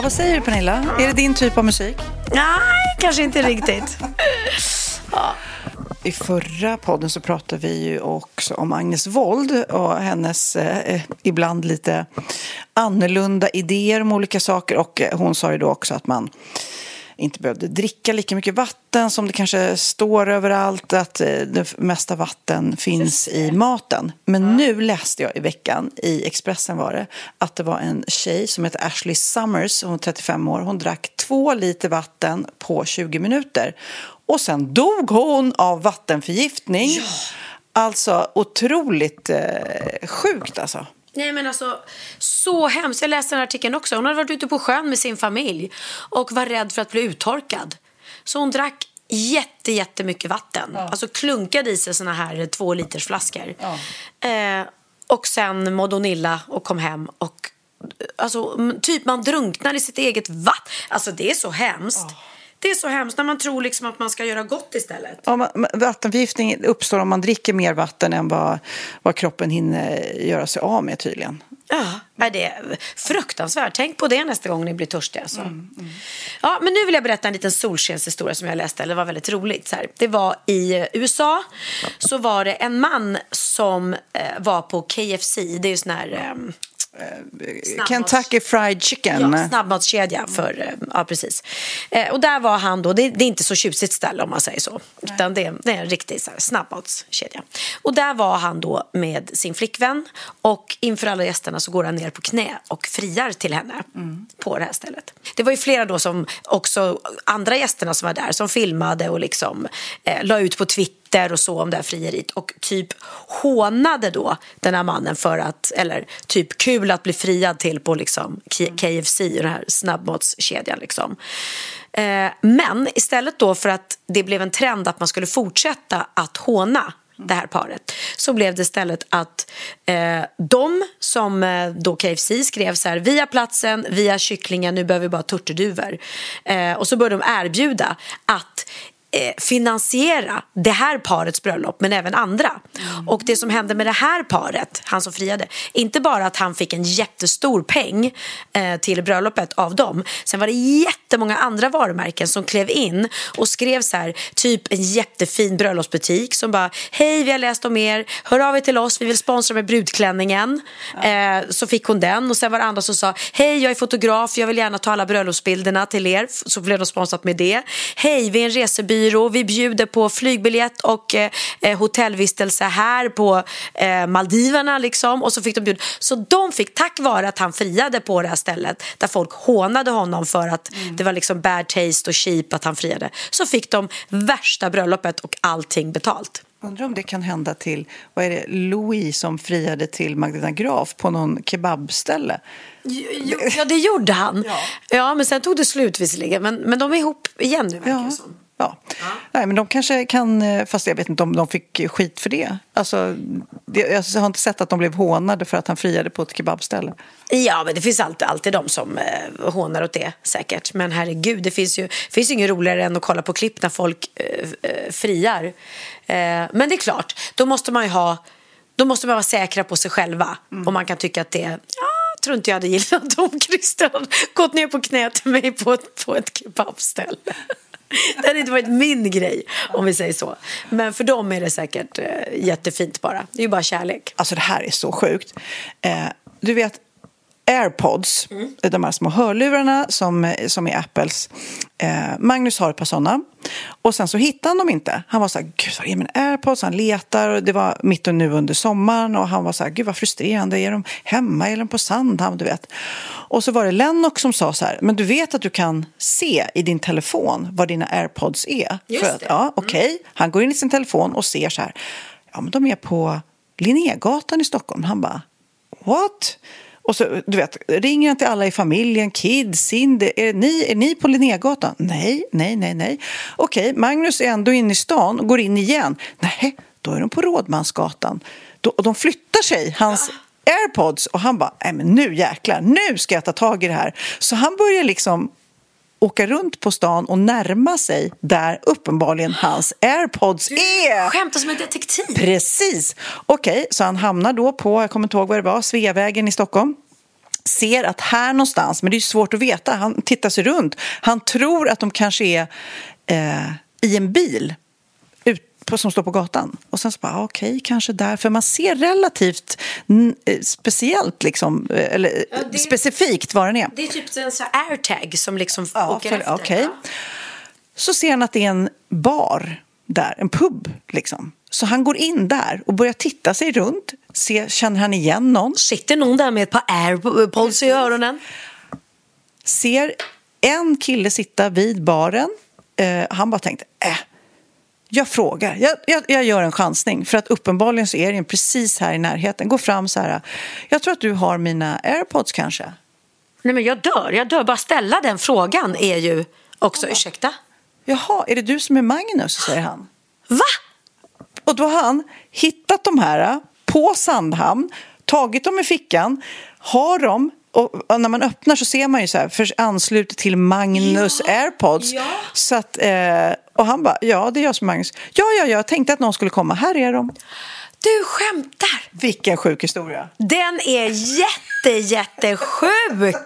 Ja, vad säger du Pernilla? Är det din typ av musik? Nej, kanske inte riktigt. I förra podden så pratade vi ju också om Agnes Wold och hennes eh, ibland lite annorlunda idéer om olika saker. Och eh, hon sa ju då också att man inte behövde dricka lika mycket vatten som det kanske står överallt, att eh, det mesta vatten finns i maten. Men nu läste jag i veckan, i Expressen var det, att det var en tjej som heter Ashley Summers, hon är 35 år, hon drack två liter vatten på 20 minuter. Och sen dog hon av vattenförgiftning. Alltså otroligt eh, sjukt alltså. Nej men alltså, så hemskt. Jag läste den här artikeln också. Hon hade varit ute på sjön med sin familj och var rädd för att bli uttorkad. Så hon drack jätte, jättemycket vatten. Alltså klunkade i sig såna här två liters flaskor. Eh, och sen mådde hon illa och kom hem och alltså, typ man drunknar i sitt eget vatten. Alltså det är så hemskt. Det är så hemskt när man tror liksom att man ska göra gott istället. Ja, man- vattenförgiftning uppstår om man dricker mer vatten än vad, vad kroppen hinner göra sig av med tydligen. Ja, är det är fruktansvärt. Tänk på det nästa gång ni blir törstiga. Så. Ja, men nu vill jag berätta en liten solskenshistoria som jag läste. Det var väldigt roligt. Så här. Det var i eh, USA. Så var det en man som eh, var på KFC. Det är ju sån här... ehm, Snabbmats- Kentucky Fried Chicken. Ja, snabbmatskedja för, eh, ja precis. Eh, och där var han då, det, är inte så tjusigt ställe om man säger så. Utan det, det är en riktig så här, snabbmatskedja. Och där var han då med sin flickvän och inför alla gästerna så går han ner på knä och friar till henne på det här stället. Det var ju flera då som också, andra gästerna som var där som filmade och liksom eh, la ut på Twitter Twitter och så om det här frieriet. Och typ hånade då den här mannen för att, eller typ kul att bli friad till på liksom KFC, den här snabbmatskedjan liksom. Eh, men istället då för att det blev en trend att man skulle fortsätta att håna det här paret så blev det istället att eh, de som eh, då KFC skrev så här vi har platsen, vi har kycklingen, nu behöver vi bara turturduvor. Eh, och så började de erbjuda att finansiera det här parets bröllop men även andra. Och det som hände med det här paret, han som friade, inte bara att han fick en jättestor peng eh, till bröllopet av dem. Sen var det jättemånga andra varumärken som klev in och skrev så här, typ en jättefin bröllopsbutik som bara hej vi har läst om er, hör av er till oss, vi vill sponsra med brudklänningen. Eh, så fick hon den och sen var det andra som sa hej jag är fotograf, jag vill gärna ta alla bröllopsbilderna till er. Så blev de sponsrat med det. Hej vi är en resebyrå, vi bjuder på flygbiljett och eh, eh, hotellvistelse här på eh, Maldiverna liksom. Och så fick de bjuda. Så de fick tack vare att han friade på det här stället där folk hånade honom för att det var liksom bad taste och cheap att han friade. Så fick de värsta bröllopet och allting betalt. Undrar om det kan hända till, vad är det, Louis som friade till Magdalena Graf på någon kebabställe. Jo, ja, det gjorde han. <laughs> Ja. men sen tog det slut visserligen. Men, men de är ihop igen nu, verkar det som. Ja. Nej, men de kanske kan, eh, fast jag vet inte om de fick skit för det. Alltså, jag har inte sett att de blev hånade för att han friade på ett kebabställe. Ja, men det finns alltid, alltid de som eh, hånar åt det säkert. Men herregud, det finns ju finns ju inget roligare än att kolla på klipp när folk eh, eh, friar. Eh, men det är klart, då måste man ju ha, då måste man vara säkra på sig själva. Och man kan tycka att det är, ja, jag tror inte jag hade gillat om Christer hade gått ner på knä till mig på ett, på ett kebabställe. Det hade inte varit min grej om vi säger så. Men för dem är det säkert eh, jättefint bara. Det är ju bara kärlek. Alltså det här är så sjukt. Eh, du vet, airpods, de här små hörlurarna som, som är Apples. Eh, Magnus har ett par sådana. Och sen så hittade han dem inte. Han var så här, gud vad är mina airpods? Han letar och det var mitt och nu under sommaren och han var så här, gud vad frustrerande. Är de hemma eller är de på Sandhamn? Du vet. Och så var det Lennox som sa så här, men du vet att du kan se i din telefon vad dina airpods är? Just För att, det. Ja, okej. Han går in i sin telefon och ser så här, ja men de är på Linnégatan i Stockholm. Han bara, what? Och så, du vet, ringer han till alla i familjen, kids, Cindy, är ni, är ni på Linnégatan? Nej, nej, nej, nej. Okej, Magnus är ändå inne i stan och går in igen. Nej, då är de på Rådmansgatan. Då, och de flyttar sig, hans airpods, och han bara, nej men nu jäklar, nu ska jag ta tag i det här. Så han börjar liksom åka runt på stan och närma sig där uppenbarligen hans airpods är. Skämtar som en detektiv. Precis. Okej, så han hamnar då på, jag kommer inte ihåg vad det var, Sveavägen i Stockholm. Ser att här någonstans, men det är svårt att veta, han tittar sig runt. Han tror att de kanske är eh, i en bil på, som står på gatan. Och sen så bara, ah, okej, kanske där. För man ser relativt eh, speciellt, liksom, eh, eller Ja, det- specifikt var den är. Det är typ en här airtag som liksom Ja, åker för- efter. okej. Så ser han att det är en bar där, en pub liksom. Så han går in där och börjar titta sig runt. Se, känner han igen någon? Sitter någon där med ett par airpods i öronen? Ser en kille sitta vid baren. Eh, han bara tänkte, äh, jag frågar. Jag, jag, jag gör en chansning. För att uppenbarligen så är det en precis här i närheten. Går fram så här. Jag tror att du har mina airpods kanske. Nej men jag dör, jag dör. Bara ställa den frågan är ju också, ursäkta? Jaha, är det du som är Magnus? säger han. Va? Och då har han hittat de här på Sandhamn, tagit dem i fickan, har dem och när man öppnar så ser man ju så här, för anslutet till Magnus airpods. ja. Så att, eh, och han bara, ja det är jag som är Magnus. Ja, ja, jag tänkte att någon skulle komma. Här är de. Du skämtar! Vilken sjuk historia. Den är jätte, jättesjuk!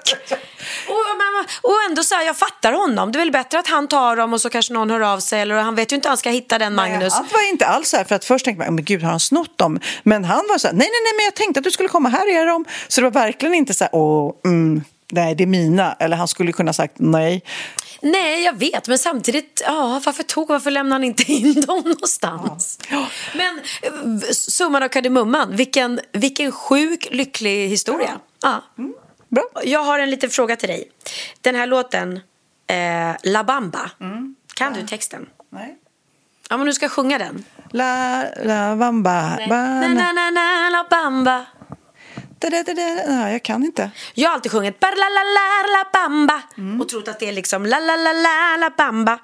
Och, och ändå så här, jag fattar honom. Det är väl bättre att han tar dem och så kanske någon hör av sig. Eller han vet ju inte hur han ska hitta den Magnus. Han var inte alls så här, för att först tänkte man, men gud har han snott dem? Men han var så här, nej, nej, nej, men jag tänkte att du skulle komma, här är de. Så det var verkligen inte så här, åh, mm, nej, det är mina. Eller han skulle kunna sagt nej. Nej, jag vet. Men samtidigt, ja, varför tog varför lämnade han inte in dem någonstans? Men eh, summan av kardemumman, vilken, vilken sjuk, lycklig historia. Ja. Bra. Jag har en liten fråga till dig. Den här låten, eh, La Bamba, kan du texten? Nej. Ja, men du ska sjunga den. La, la, bamba, Na, bana. na, na, na, la bamba. Jag kan inte. Jag har alltid sjungit la la la la bamba och trott att det är liksom la la la la la bamba.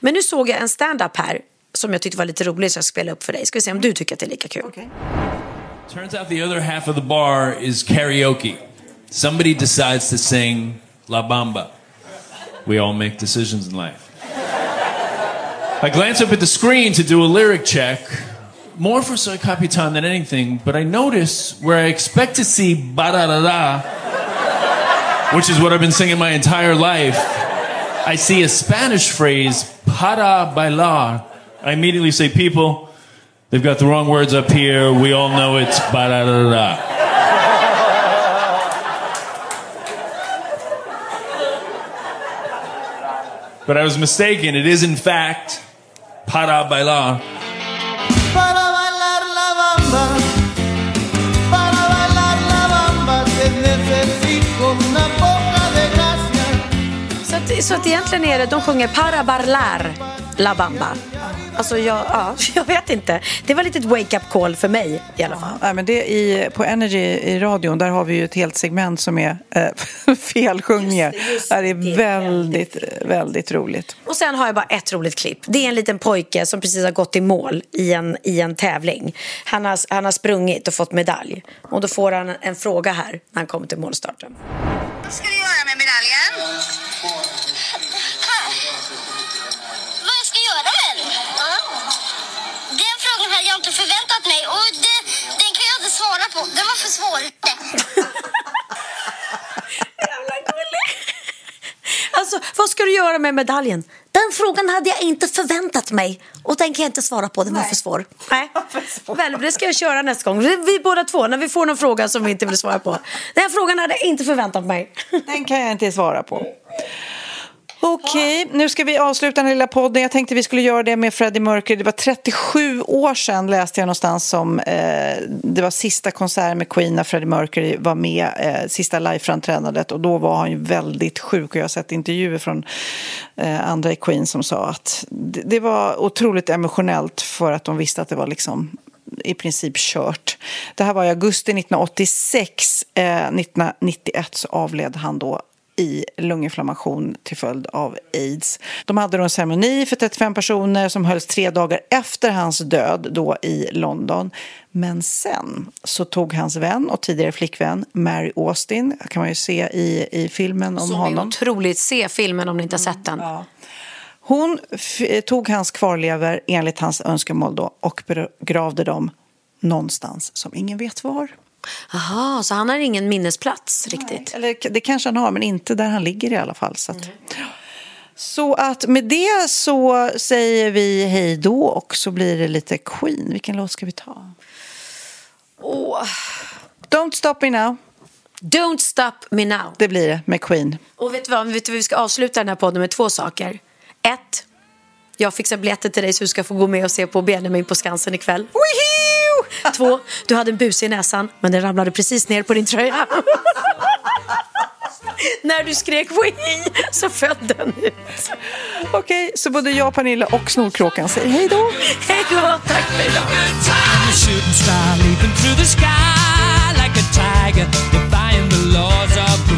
Men nu såg jag en stand-up här som jag tyckte var lite rolig så jag spelar upp för dig. Ska vi se om du tycker att det är lika kul. Turns out the other half of the bar is karaoke. Somebody decides to sing La Bamba. We all make decisions in life. I glance up at the screen to do a lyric check, more for soy time than anything, but I notice where I expect to see ba da da da, which is what I've been singing my entire life, I see a Spanish phrase, para bailar. I immediately say, people, they've got the wrong words up here. We all know it's ba da da da. But I was mistaken. It is, in fact, para bailar. Att, så att egentligen är det, de sjunger para barlar la bamba. Alltså jag, ja, <laughs> jag vet inte. Det var lite ett wake-up call för mig i alla fall. Nej, men det i, på Energy i radion, där har vi ju ett helt segment som är eh, <laughs> felsjungningar. Det, är väldigt, väldigt roligt. Och sen har jag bara ett roligt klipp. Det är en liten pojke som precis har gått i mål i en, i en tävling. Han har, han har sprungit och fått medalj. Och då får han en fråga här när han kommer till målstarten. Vad ska du göra göra med medaljen? Den frågan hade jag inte förväntat mig. Och den kan jag inte svara på, den var för svår. <laughs> Nej. Väl, det ska jag köra nästa gång. Vi, vi båda två, när vi får någon fråga som vi inte vill svara på. Den frågan hade jag inte förväntat mig. Den kan jag inte svara på. Okej, nu ska vi avsluta den lilla podden. Jag tänkte vi skulle göra det med Freddie Mercury. Det var 37 år sedan läste jag någonstans som eh, det var sista konserten med Queen när Freddie Mercury var med, eh, sista liveframträdandet och då var han ju väldigt sjuk och jag har sett intervjuer från eh, andra i Queen som sa att det, det var otroligt emotionellt för att de visste att det var liksom i princip kört. Det här var i augusti 1986. Eh, 1991 så avled han då i lunginflammation till följd av aids. De hade då en ceremoni för 35 personer som hölls tre dagar efter hans död då i London. Men sen så tog hans vän och tidigare flickvän Mary Austin, kan man ju se i, i filmen om Som är honom. otroligt. Se filmen om ni inte har sett den. Hon f- tog hans kvarlever enligt hans önskemål då och begravde dem någonstans som ingen vet var. Aha, så han har ingen minnesplats riktigt? Eller det kanske han har, men inte där han ligger i alla fall. Så att, så att med det så säger vi hej då och så blir det lite Queen. Vilken låt ska vi ta? Åh. Don't stop me now. Don't stop me now. Det blir det med Queen. Och vet du vad, vet du vi ska avsluta den här podden med två saker. Ett, jag fixar biljetter till dig så du ska få gå med och se på Benjamin på Skansen ikväll. Två, du hade en bus i näsan men den ramlade precis ner på din tröja. När du skrek Wii så föll den ut. Okej, så både jag, Pernilla och Snorkråkan säger hej då. Hej då, tack för idag. I'm a shooting star leaping through the sky like a tiger, defying the laws of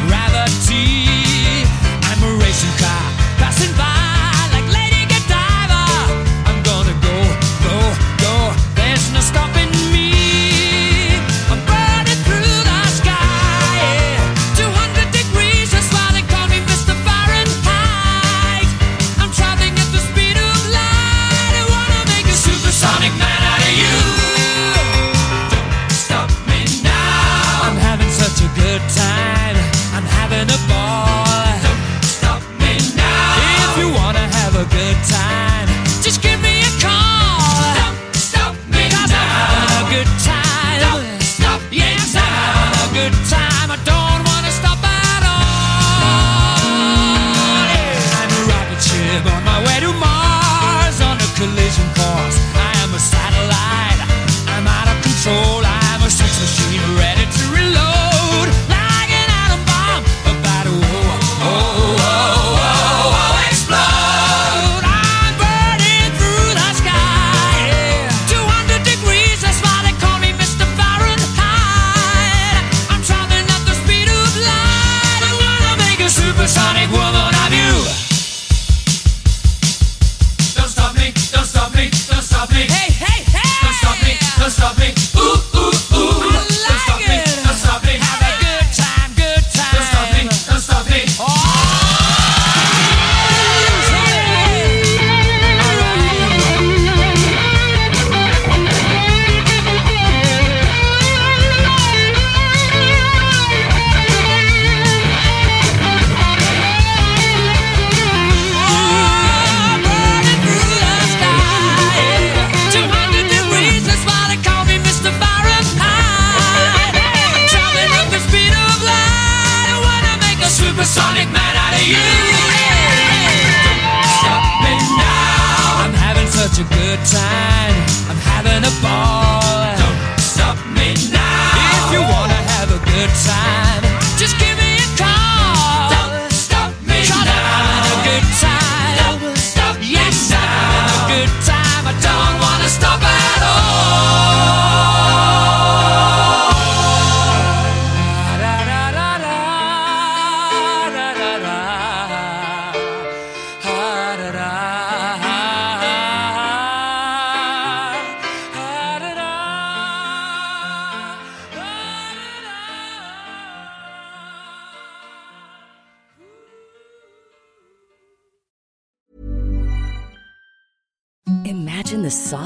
Imagine the